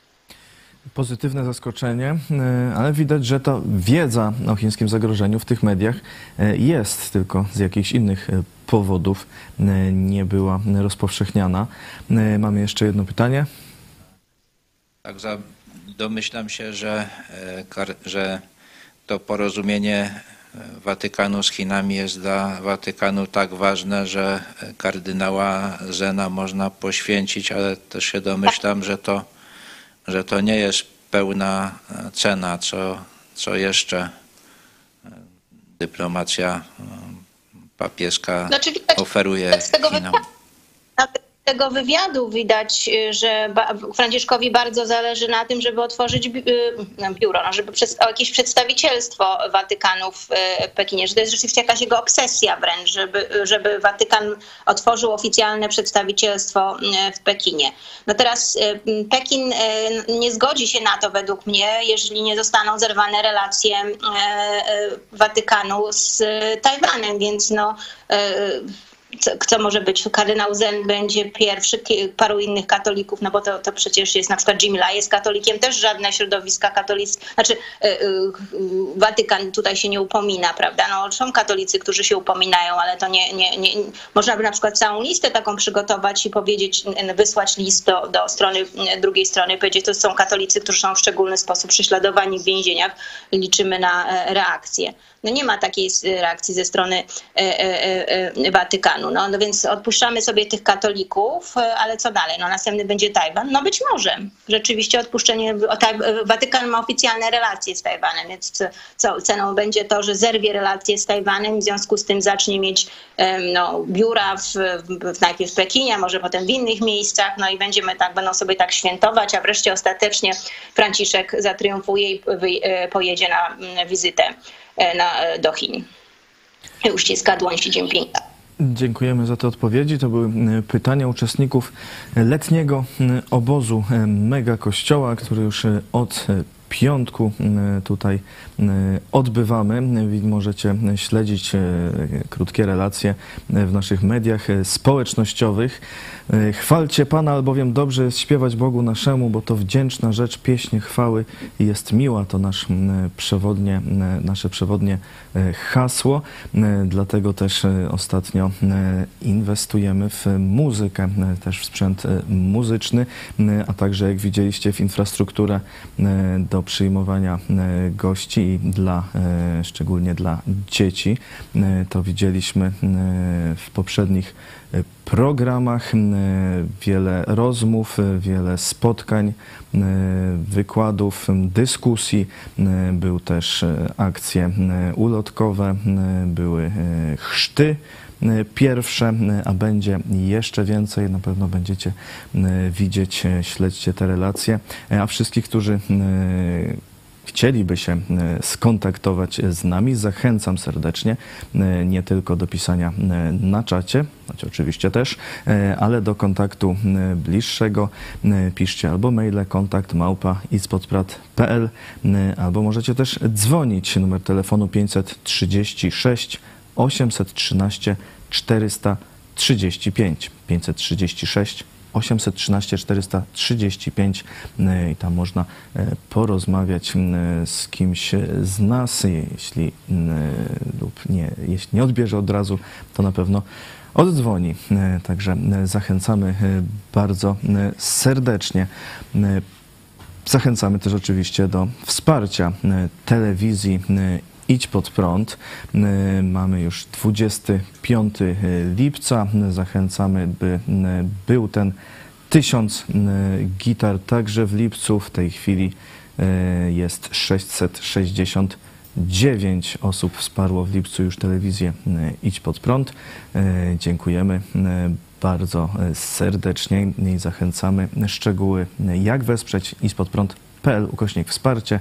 Pozytywne zaskoczenie, e, ale widać, że ta wiedza o chińskim zagrożeniu w tych mediach e, jest, tylko z jakichś innych e, powodów nie była rozpowszechniana. Mamy jeszcze jedno pytanie. Także domyślam się, że, że to porozumienie Watykanu z Chinami jest dla Watykanu tak ważne, że kardynała Zena można poświęcić, ale też się domyślam, że to, że to nie jest pełna e, cena, co, co jeszcze e, dyplomacja e, papieska Znaczy, widać- oferuje z tego Chinom. Nawet tego wywiadu widać, y, że Franciszkowi bardzo zależy na tym, żeby otworzyć y, no, biuro, no, żeby przez, jakieś przedstawicielstwo Watykanu w y, Pekinie, że to jest rzeczywiście jakaś jego obsesja wręcz, żeby, żeby Watykan otworzył oficjalne przedstawicielstwo w Pekinie. No teraz Pekin nie zgodzi się na to według mnie, jeżeli nie zostaną zerwane relacje Watykanu z Tajwanem, więc no co, może być? Kardynał Zen będzie pierwszy, paru innych katolików, no bo to, to przecież jest na przykład Jim Lai jest katolikiem, też żadne środowiska katolickie, znaczy y, y, y, Watykan tutaj się nie upomina, prawda? No, są katolicy, którzy się upominają, ale to nie, nie, nie można by na przykład całą listę taką przygotować i powiedzieć, wysłać list do, do strony drugiej strony, powiedzieć, to są katolicy, którzy są w szczególny sposób prześladowani w więzieniach, liczymy na e, reakcję. No nie ma takiej reakcji ze strony e, e, e, Watykanu. No, no więc odpuszczamy sobie tych katolików, ale co dalej? No następny będzie Tajwan? No być może. Rzeczywiście odpuszczenie, Watykan ma oficjalne relacje z Tajwanem, więc co- ceną będzie to, że zerwie relacje z Tajwanem, w związku z tym zacznie mieć no, biura w, w, najpierw w Pekinie, może potem w innych miejscach, no i będziemy tak, będą sobie tak świętować, a wreszcie ostatecznie Franciszek zatriumfuje i pojedzie na mm, wizytę na, e, do Chin. I uściska dłoń Xi Jinpinga. Dziękujemy za te odpowiedzi. To były e, pytania uczestników letniego e, obozu e, Mega Kościoła, który już e, od e, piątku e, tutaj e, odbywamy. Możecie śledzić e, krótkie relacje w naszych mediach e, społecznościowych. E, Chwalcie Pana, albowiem dobrze jest śpiewać Bogu naszemu, bo to wdzięczna rzecz, pieśń chwały jest miła. To nasz przewodnie, nasze przewodnie hasło. Dlatego też ostatnio inwestujemy w muzykę, też w sprzęt muzyczny, a także jak widzieliście w infrastrukturę e, do przyjmowania e, gości i dla, e, szczególnie dla dzieci. E, To widzieliśmy w poprzednich programach, wiele rozmów, wiele spotkań, wykładów, dyskusji. Był też akcje ulotkowe, były chrzty pierwsze, e, a będzie jeszcze więcej. Na pewno będziecie e, widzieć, śledźcie te relacje. A wszystkich, którzy chcieliby się skontaktować z nami, zachęcam serdecznie nie tylko do pisania na czacie, choć oczywiście też, ale do kontaktu bliższego. Piszcie albo maile kontakt małpa albo możecie też dzwonić. Numer telefonu 536 813 435 536 813 435 e, i tam można e, porozmawiać z kimś z nas, jeśli lub nie, jeśli nie odbierze od razu, to na pewno oddzwoni. E, Także zachęcamy e, bardzo serdecznie. Zachęcamy też oczywiście do wsparcia telewizji Idź pod prąd. E, Mamy już 25 lipca. Zachęcamy, by e, był ten tysiąc gitar także w lipcu. W tej chwili jest 669 osób wsparło w lipcu już telewizję Idź pod prąd. Dziękujemy bardzo serdecznie i zachęcamy szczegóły, jak wesprzeć ispodprąd.pl ukośnik wsparcie.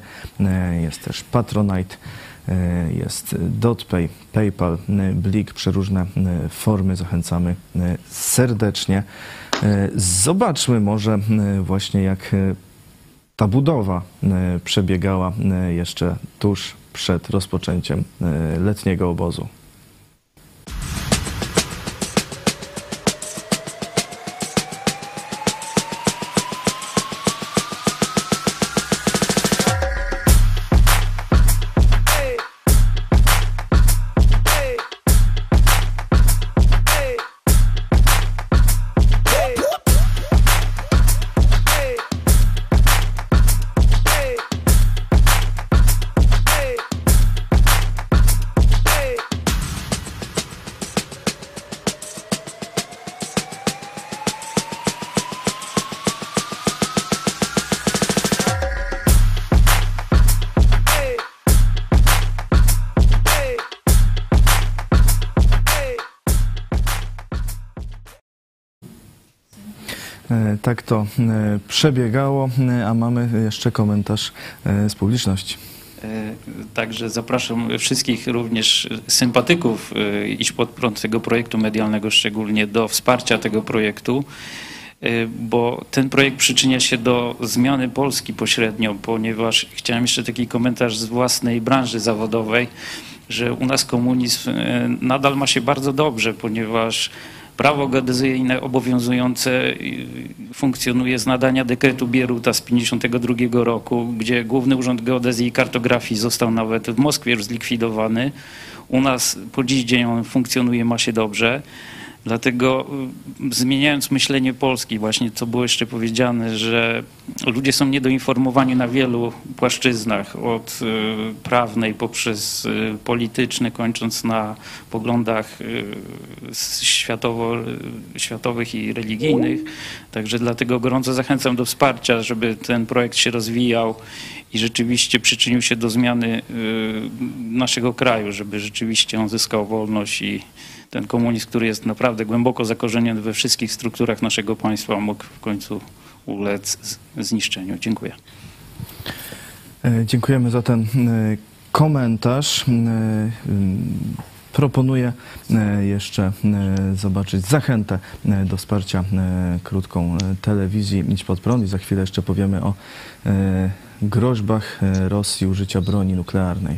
Jest też Patronite, jest DotPay, PayPal, e, Blik, przeróżne e, formy. Zachęcamy e, serdecznie. E, Zobaczmy może e, właśnie jak e, ta budowa e, przebiegała e, jeszcze tuż przed rozpoczęciem e, letniego obozu. To e, przebiegało, e, a mamy jeszcze komentarz e, z publiczności. Także zapraszam wszystkich również sympatyków Idź pod prąd tego projektu medialnego szczególnie do wsparcia tego projektu, bo ten projekt przyczynia się do zmiany Polski pośrednio, ponieważ chciałem jeszcze taki komentarz z własnej branży zawodowej, że u nas komunizm nadal ma się bardzo dobrze, ponieważ prawo geodezyjne obowiązujące funkcjonuje z nadania dekretu Bieruta z 1952 roku, gdzie Główny Urząd Geodezji i Kartografii został nawet w Moskwie już zlikwidowany. U nas po dziś dzień on funkcjonuje, ma się dobrze. Dlatego y, zmieniając myślenie Polski, właśnie co było jeszcze powiedziane, że ludzie są niedoinformowani na wielu płaszczyznach, od y, prawnej poprzez y, polityczne, kończąc na poglądach światowo, światowych i religijnych. Także dlatego gorąco zachęcam do wsparcia, żeby ten projekt się rozwijał i rzeczywiście przyczynił się do zmiany naszego kraju, żeby rzeczywiście on zyskał wolność i ten komunizm, który jest naprawdę głęboko zakorzeniony we wszystkich strukturach naszego państwa, mógł w końcu ulec zniszczeniu. Dziękuję. E, dziękujemy za ten e, komentarz. E, proponuję jeszcze zobaczyć zachętę do wsparcia krótką telewizji Idź pod prąd i za chwilę jeszcze powiemy o groźbach Rosji użycia broni nuklearnej.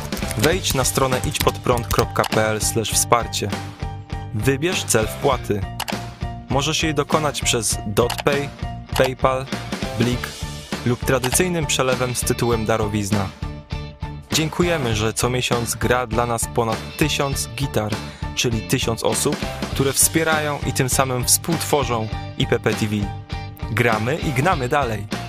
Wejdź na stronę idźpodprąd.pl wsparcie. Wybierz cel wpłaty. Możesz jej dokonać przez DotPay, PayPal, Blik lub tradycyjnym przelewem z tytułem darowizna. Dziękujemy, że co miesiąc gra dla nas ponad tysiąc gitar, czyli tysiąc osób, które wspierają i tym samym współtworzą IPP TV. Gramy i gnamy dalej.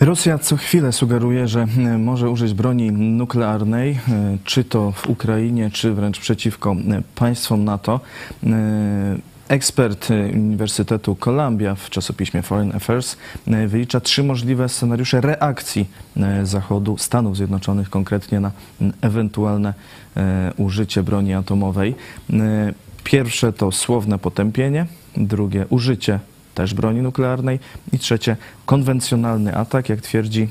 Rosja co chwilę sugeruje, że e, może użyć broni nuklearnej, e, czy to w Ukrainie, czy wręcz przeciwko e, państwom NATO. Ekspert Uniwersytetu Columbia w czasopiśmie Foreign Affairs wylicza trzy możliwe scenariusze reakcji Zachodu, Stanów Zjednoczonych konkretnie na ewentualne użycie broni atomowej. Pierwsze to słowne potępienie, drugie użycie też broni nuklearnej i trzecie konwencjonalny atak. Jak twierdzi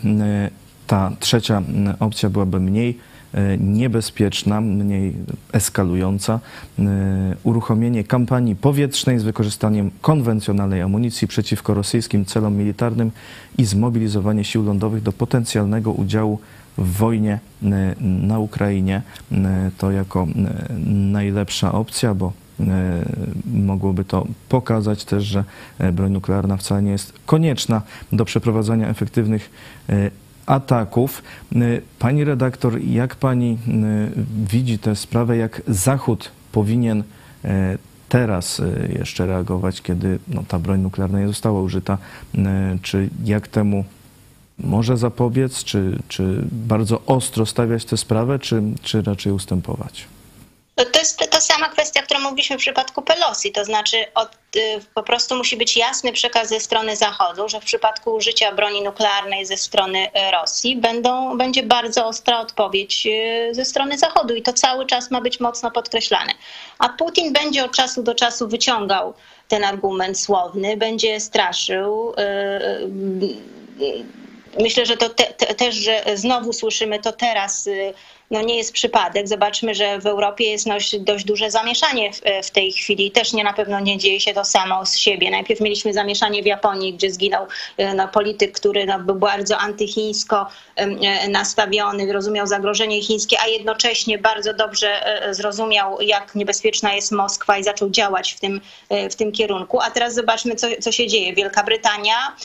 ta trzecia opcja byłaby mniej e, niebezpieczna, mniej eskalująca. E, uruchomienie kampanii powietrznej z wykorzystaniem konwencjonalnej amunicji przeciwko rosyjskim celom militarnym i zmobilizowanie sił lądowych do potencjalnego udziału w wojnie na Ukrainie. To jako najlepsza opcja, bo E, mogłoby to pokazać też, że e, broń nuklearna wcale nie jest konieczna do przeprowadzania efektywnych e, ataków. Pani redaktor, jak pani widzi tę sprawę, jak Zachód powinien teraz jeszcze reagować, kiedy no, ta broń nuklearna nie została użyta? Czy jak temu może zapobiec, czy, czy bardzo ostro stawiać tę sprawę, czy, czy raczej ustępować? No to jest sama kwestia, którą mówiliśmy w przypadku Pelosi, to znaczy od, y, po prostu musi być jasny przekaz ze strony Zachodu, że w przypadku użycia broni nuklearnej ze strony y, Rosji będą, będzie bardzo ostra odpowiedź y, ze strony Zachodu i to cały czas ma być mocno podkreślane. A Putin będzie od czasu do czasu wyciągał ten argument słowny, będzie straszył. Myślę, że to te, te, też, że znowu słyszymy to teraz no nie jest przypadek. Zobaczmy, że w Europie jest dość, duże zamieszanie w, w, tej chwili. Też nie na pewno nie dzieje się to samo z siebie. Najpierw mieliśmy zamieszanie w Japonii, gdzie zginął e, no, polityk, który no, był bardzo antychińsko e, nastawiony, rozumiał zagrożenie chińskie, a jednocześnie bardzo dobrze e, zrozumiał, jak niebezpieczna jest Moskwa i zaczął działać w tym, w tym kierunku. A teraz zobaczmy, co, co się dzieje. Wielka Brytania,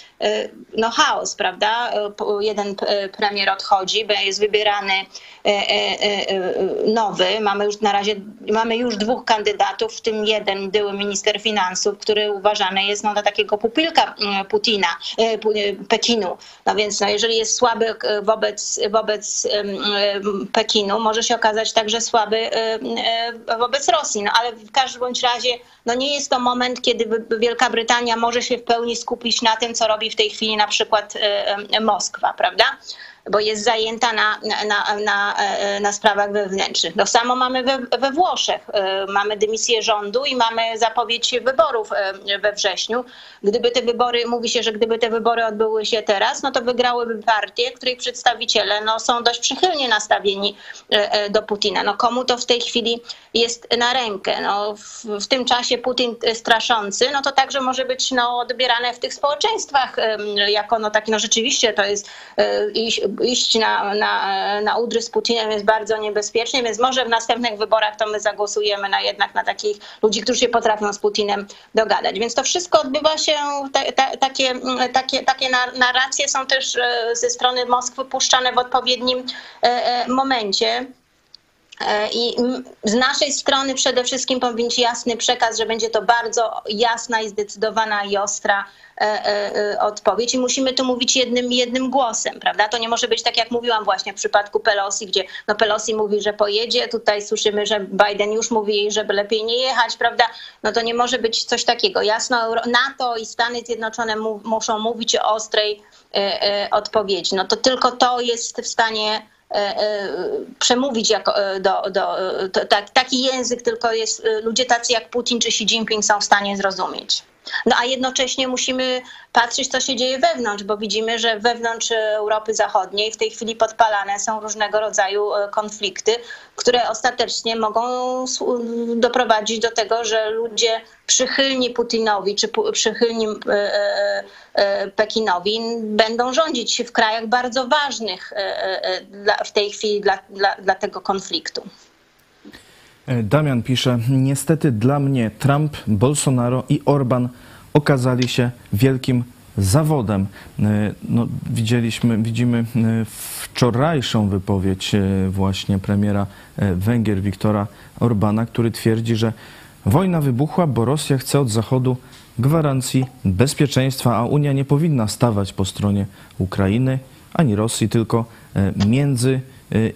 no chaos, prawda? Jeden premier odchodzi, jest wybierany nowy. Mamy już na razie mamy już dwóch kandydatów, w tym jeden były minister finansów, który uważany jest no, za takiego pupilka mm, Putina, Pekinu. No więc no, jeżeli jest słaby wobec, wobec Pekinu, może się okazać także słaby wobec Rosji. No, ale w każdym bądź razie no, nie jest to moment, kiedy Wielka Brytania może się w pełni skupić na tym, co robi w tej chwili na przykład Moskwa, prawda? Bo jest zajęta na, na, na, e, na sprawach wewnętrznych. To samo mamy we, we Włoszech. E, Mamy dymisję rządu i mamy zapowiedź wyborów e, we wrześniu. Gdyby te wybory, mówi się, że gdyby te wybory odbyły się teraz, no to wygrałyby partie, których przedstawiciele no, są dość przychylnie nastawieni do Putina. No komu to w tej chwili jest na rękę? No, w, w tym czasie Putin straszący, no to także może być no, odbierane w tych społeczeństwach jako no, taki, no rzeczywiście to jest iść, na, na, na udry z Putinem jest bardzo niebezpiecznie, więc może w następnych wyborach to my zagłosujemy na jednak na takich ludzi, którzy się potrafią z Putinem dogadać. Więc to wszystko odbywa się, ta, ta, takie, takie, takie na- narracje są też e, ze strony Moskwy puszczane w odpowiednim e, e, momencie. E, I z naszej strony przede wszystkim powinien być jasny przekaz, że będzie to bardzo jasna i zdecydowana i ostra e, e, odpowiedź i musimy tu mówić jednym, jednym głosem, prawda? To nie może być tak, jak mówiłam właśnie w przypadku Pelosi, gdzie no Pelosi mówi, że pojedzie, tutaj słyszymy, że Biden już mówi jej, żeby lepiej nie jechać, prawda? No to nie może być coś takiego. Jasno, NATO i Stany Zjednoczone mu, muszą mówić o ostrej odpowiedzi. No to tylko to jest w stanie przemówić jako, e, do, do, e, to, tak, taki język tylko jest, e, ludzie tacy jak Putin czy Xi Jinping są w stanie zrozumieć. No a jednocześnie musimy patrzeć, co się dzieje wewnątrz, bo widzimy, że wewnątrz Europy Zachodniej w tej chwili podpalane są różnego rodzaju e, konflikty, które ostatecznie mogą doprowadzić do tego, że ludzie przychylni Putinowi czy przychylni e, e, e, Pekinowi będą rządzić w krajach bardzo ważnych e, e, w tej chwili dla, dla, dla tego konfliktu. E, Damian pisze, niestety dla mnie Trump, Bolsonaro i Orban okazali się wielkim zawodem. E, No, widzieliśmy, widzimy e, wczorajszą wypowiedź właśnie premiera Węgier Viktora Orbana, który twierdzi, że wojna wybuchła, bo Rosja chce od Zachodu gwarancji bezpieczeństwa, a Unia nie powinna stawać po stronie Ukrainy ani Rosji, tylko między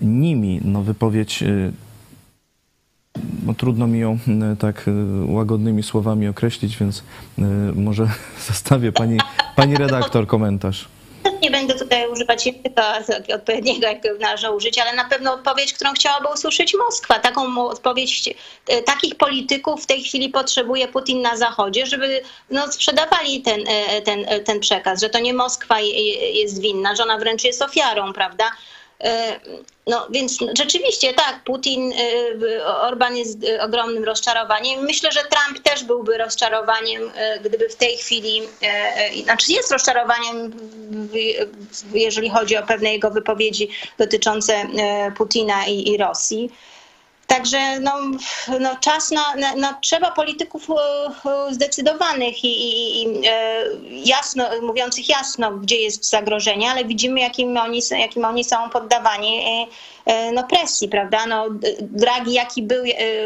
nimi. No, wypowiedź no, trudno mi ją tak y, łagodnymi słowami określić, więc y, może zostawię pani, pani redaktor komentarz. Nie będę tutaj używać języka odpowiedniego, jak należy użyć, ale na pewno odpowiedź, którą chciałaby usłyszeć Moskwa. Taką odpowiedź, e, takich polityków w tej chwili potrzebuje Putin na Zachodzie, żeby no, sprzedawali ten, ten, ten przekaz, że to nie Moskwa je- je- jest winna, że ona wręcz jest ofiarą, prawda? E, No więc rzeczywiście tak, Putin, e, Orban jest e, ogromnym rozczarowaniem. Myślę, że Trump też byłby rozczarowaniem, gdyby w tej chwili, znaczy jest rozczarowaniem, jeżeli chodzi o pewne jego wypowiedzi dotyczące Putina i, i Rosji. Także no, no czas na, na, na trzeba polityków e, e, zdecydowanych i, i, i e, jasno, mówiących jasno, gdzie jest zagrożenie, ale widzimy, jakim oni, jakim oni są poddawani no, presji, prawda? No, Draghi, jaki był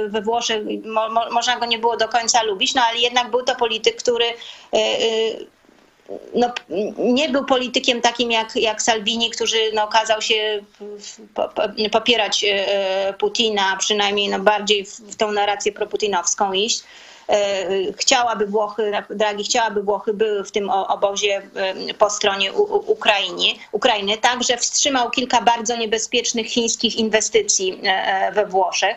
we Włoszech, mo, mo, można go nie było do końca lubić, no ale jednak był to polityk, który no, nie był politykiem takim jak, jak Salvini, który no, okazał się po, po, popierać e, Putina, przynajmniej no, bardziej w, tą narrację proputinowską iść. E, Chciałaby Włochy, Draghi chciałaby Włochy były w tym obozie e, po stronie U- U- Ukrainie, Ukrainy. Także wstrzymał kilka bardzo niebezpiecznych chińskich inwestycji we Włoszech.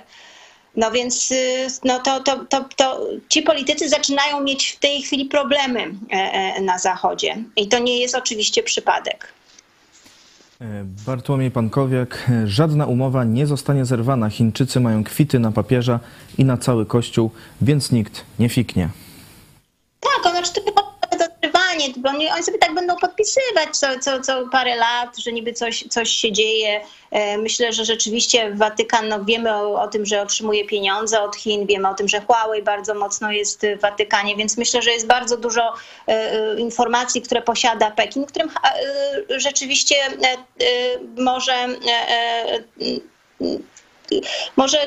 No więc y, no to, to, to, to ci politycy zaczynają mieć w tej chwili problemy e, e, na Zachodzie. I to nie jest oczywiście przypadek. E, Bartłomiej Pankowiak, żadna umowa nie zostanie zerwana. Chińczycy mają kwity na papieża i na cały kościół, więc nikt nie fiknie. Tak, ono czy to dotrwanie, bo oni, oni sobie tak będą podpisywać co, co, co parę lat, że niby coś, coś się dzieje. E, Myślę, że rzeczywiście Watykan, no wiemy o, o tym, że otrzymuje pieniądze od Chin, wiemy o tym, że Huawei bardzo mocno jest w Watykanie, więc myślę, że jest bardzo dużo e, e, informacji, które posiada Pekin, którym rzeczywiście może może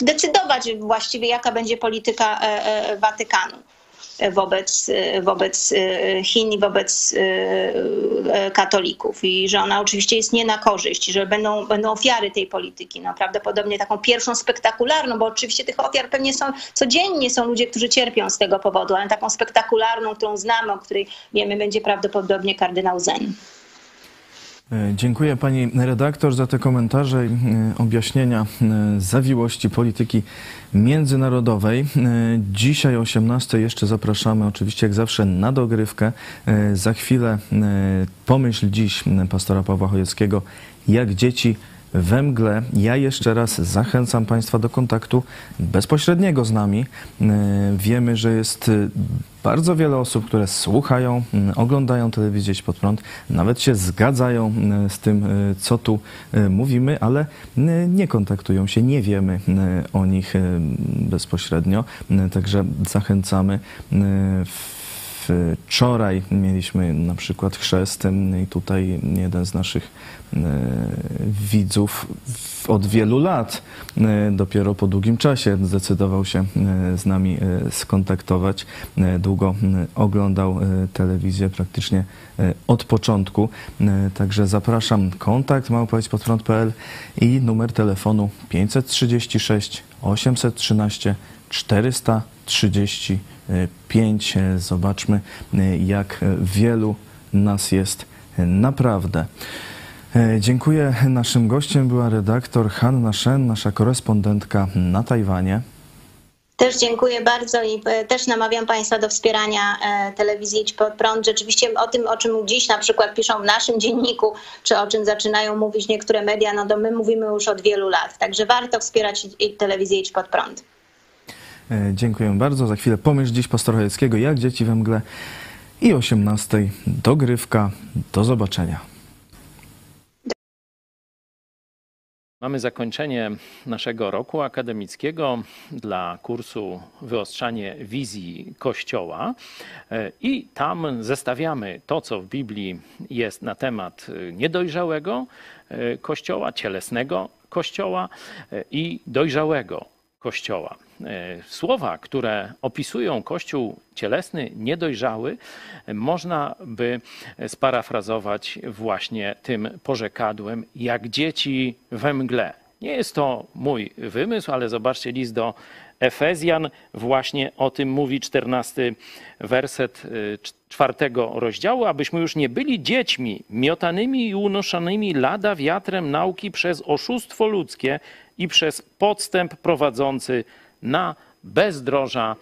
decydować właściwie, jaka będzie polityka Watykanu wobec, wobec e, Chin i wobec e, e, katolików i że ona oczywiście jest nie na korzyść, że będą, będą ofiary tej polityki. No, prawdopodobnie taką pierwszą spektakularną, bo oczywiście tych ofiar pewnie są codziennie, są ludzie, którzy cierpią z tego powodu, ale taką spektakularną, którą znamy, o której wiemy, będzie prawdopodobnie kardynał Zen. E, Dziękuję pani redaktor za te komentarze i e, objaśnienia e, zawiłości polityki międzynarodowej. Dzisiaj o 18 jeszcze zapraszamy oczywiście jak zawsze na dogrywkę. Za chwilę pomyśl dziś pastora Pawła Chojeckiego jak dzieci we mgle. Ja jeszcze raz zachęcam Państwa do kontaktu bezpośredniego z nami. E, Wiemy, że jest e, bardzo wiele osób, które słuchają, oglądają telewizję pod prąd, nawet się zgadzają z tym, e, co tu mówimy, ale nie kontaktują się, nie wiemy o nich bezpośrednio. Także zachęcamy. Wczoraj mieliśmy na przykład chrzest i tutaj jeden z naszych e, widzów od wielu lat e, dopiero po długim czasie zdecydował się e, z nami skontaktować. Długo oglądał telewizję praktycznie od początku. Także zapraszam kontakt małpowiedźpodprąd.pl i numer telefonu 536 813 433 E, 5. E, zobaczmy, e, jak wielu nas jest naprawdę. Dziękuję. Naszym gościem była redaktor Hanna Shen, nasza korespondentka na Tajwanie. Też dziękuję bardzo i też namawiam Państwa do wspierania telewizji Idź Pod Prąd. Rzeczywiście o tym, o czym dziś na przykład piszą w naszym dzienniku, czy o czym zaczynają mówić niektóre media, no to my mówimy już od wielu lat. Także warto wspierać telewizję Idź Pod Prąd. E, Dziękuję bardzo. Za chwilę pomyśl dziś pastora Chojeckiego, jak dzieci we mgle i 18 dogrywka. Do zobaczenia. Mamy zakończenie naszego roku akademickiego dla kursu Wyostrzanie wizji Kościoła E, i tam zestawiamy to, co w Biblii jest na temat e, niedojrzałego Kościoła, cielesnego Kościoła i dojrzałego Kościoła. E, Słowa, które opisują Kościół cielesny, niedojrzały, e, można by sparafrazować właśnie tym porzekadłem, jak dzieci we mgle. Nie jest to mój wymysł, ale zobaczcie list do Efezjan właśnie o tym mówi 14 werset cz- czwartego rozdziału, abyśmy już nie byli dziećmi miotanymi i unoszonymi lada wiatrem nauki przez oszustwo ludzkie i przez podstęp prowadzący na bezdroża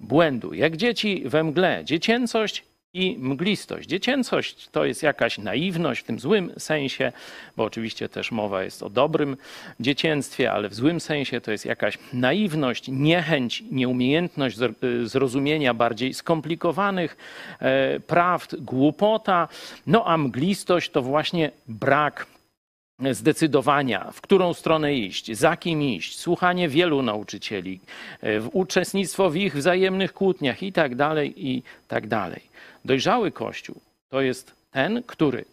błędu. Jak dzieci we mgle, dziecięcość i mglistość. Dziecięcość to jest jakaś naiwność w tym złym sensie, bo oczywiście też mowa jest o dobrym dziecięctwie, ale w złym sensie to jest jakaś naiwność, niechęć, nieumiejętność zr- zrozumienia bardziej skomplikowanych e, prawd, głupota. No a mglistość to właśnie brak zdecydowania, w którą stronę iść, za kim iść, słuchanie wielu nauczycieli, e, uczestnictwo w ich wzajemnych kłótniach i tak dalej, i tak dalej. Dojrzały Kościół to jest ten, który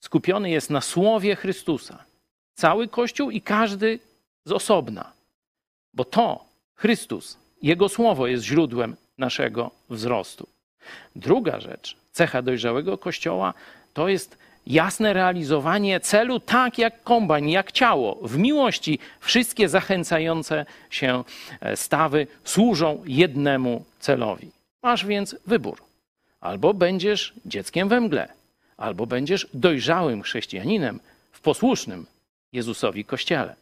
skupiony jest na słowie Chrystusa. Cały Kościół i każdy z osobna. Bo to Chrystus, Jego słowo jest źródłem naszego wzrostu. Druga rzecz, cecha dojrzałego Kościoła to jest jasne realizowanie celu tak jak kombajn, jak ciało. W miłości wszystkie zachęcające się e, stawy służą jednemu celowi. Masz więc wybór. Albo będziesz dzieckiem we mgle, albo będziesz dojrzałym chrześcijaninem w posłusznym Jezusowi Kościele.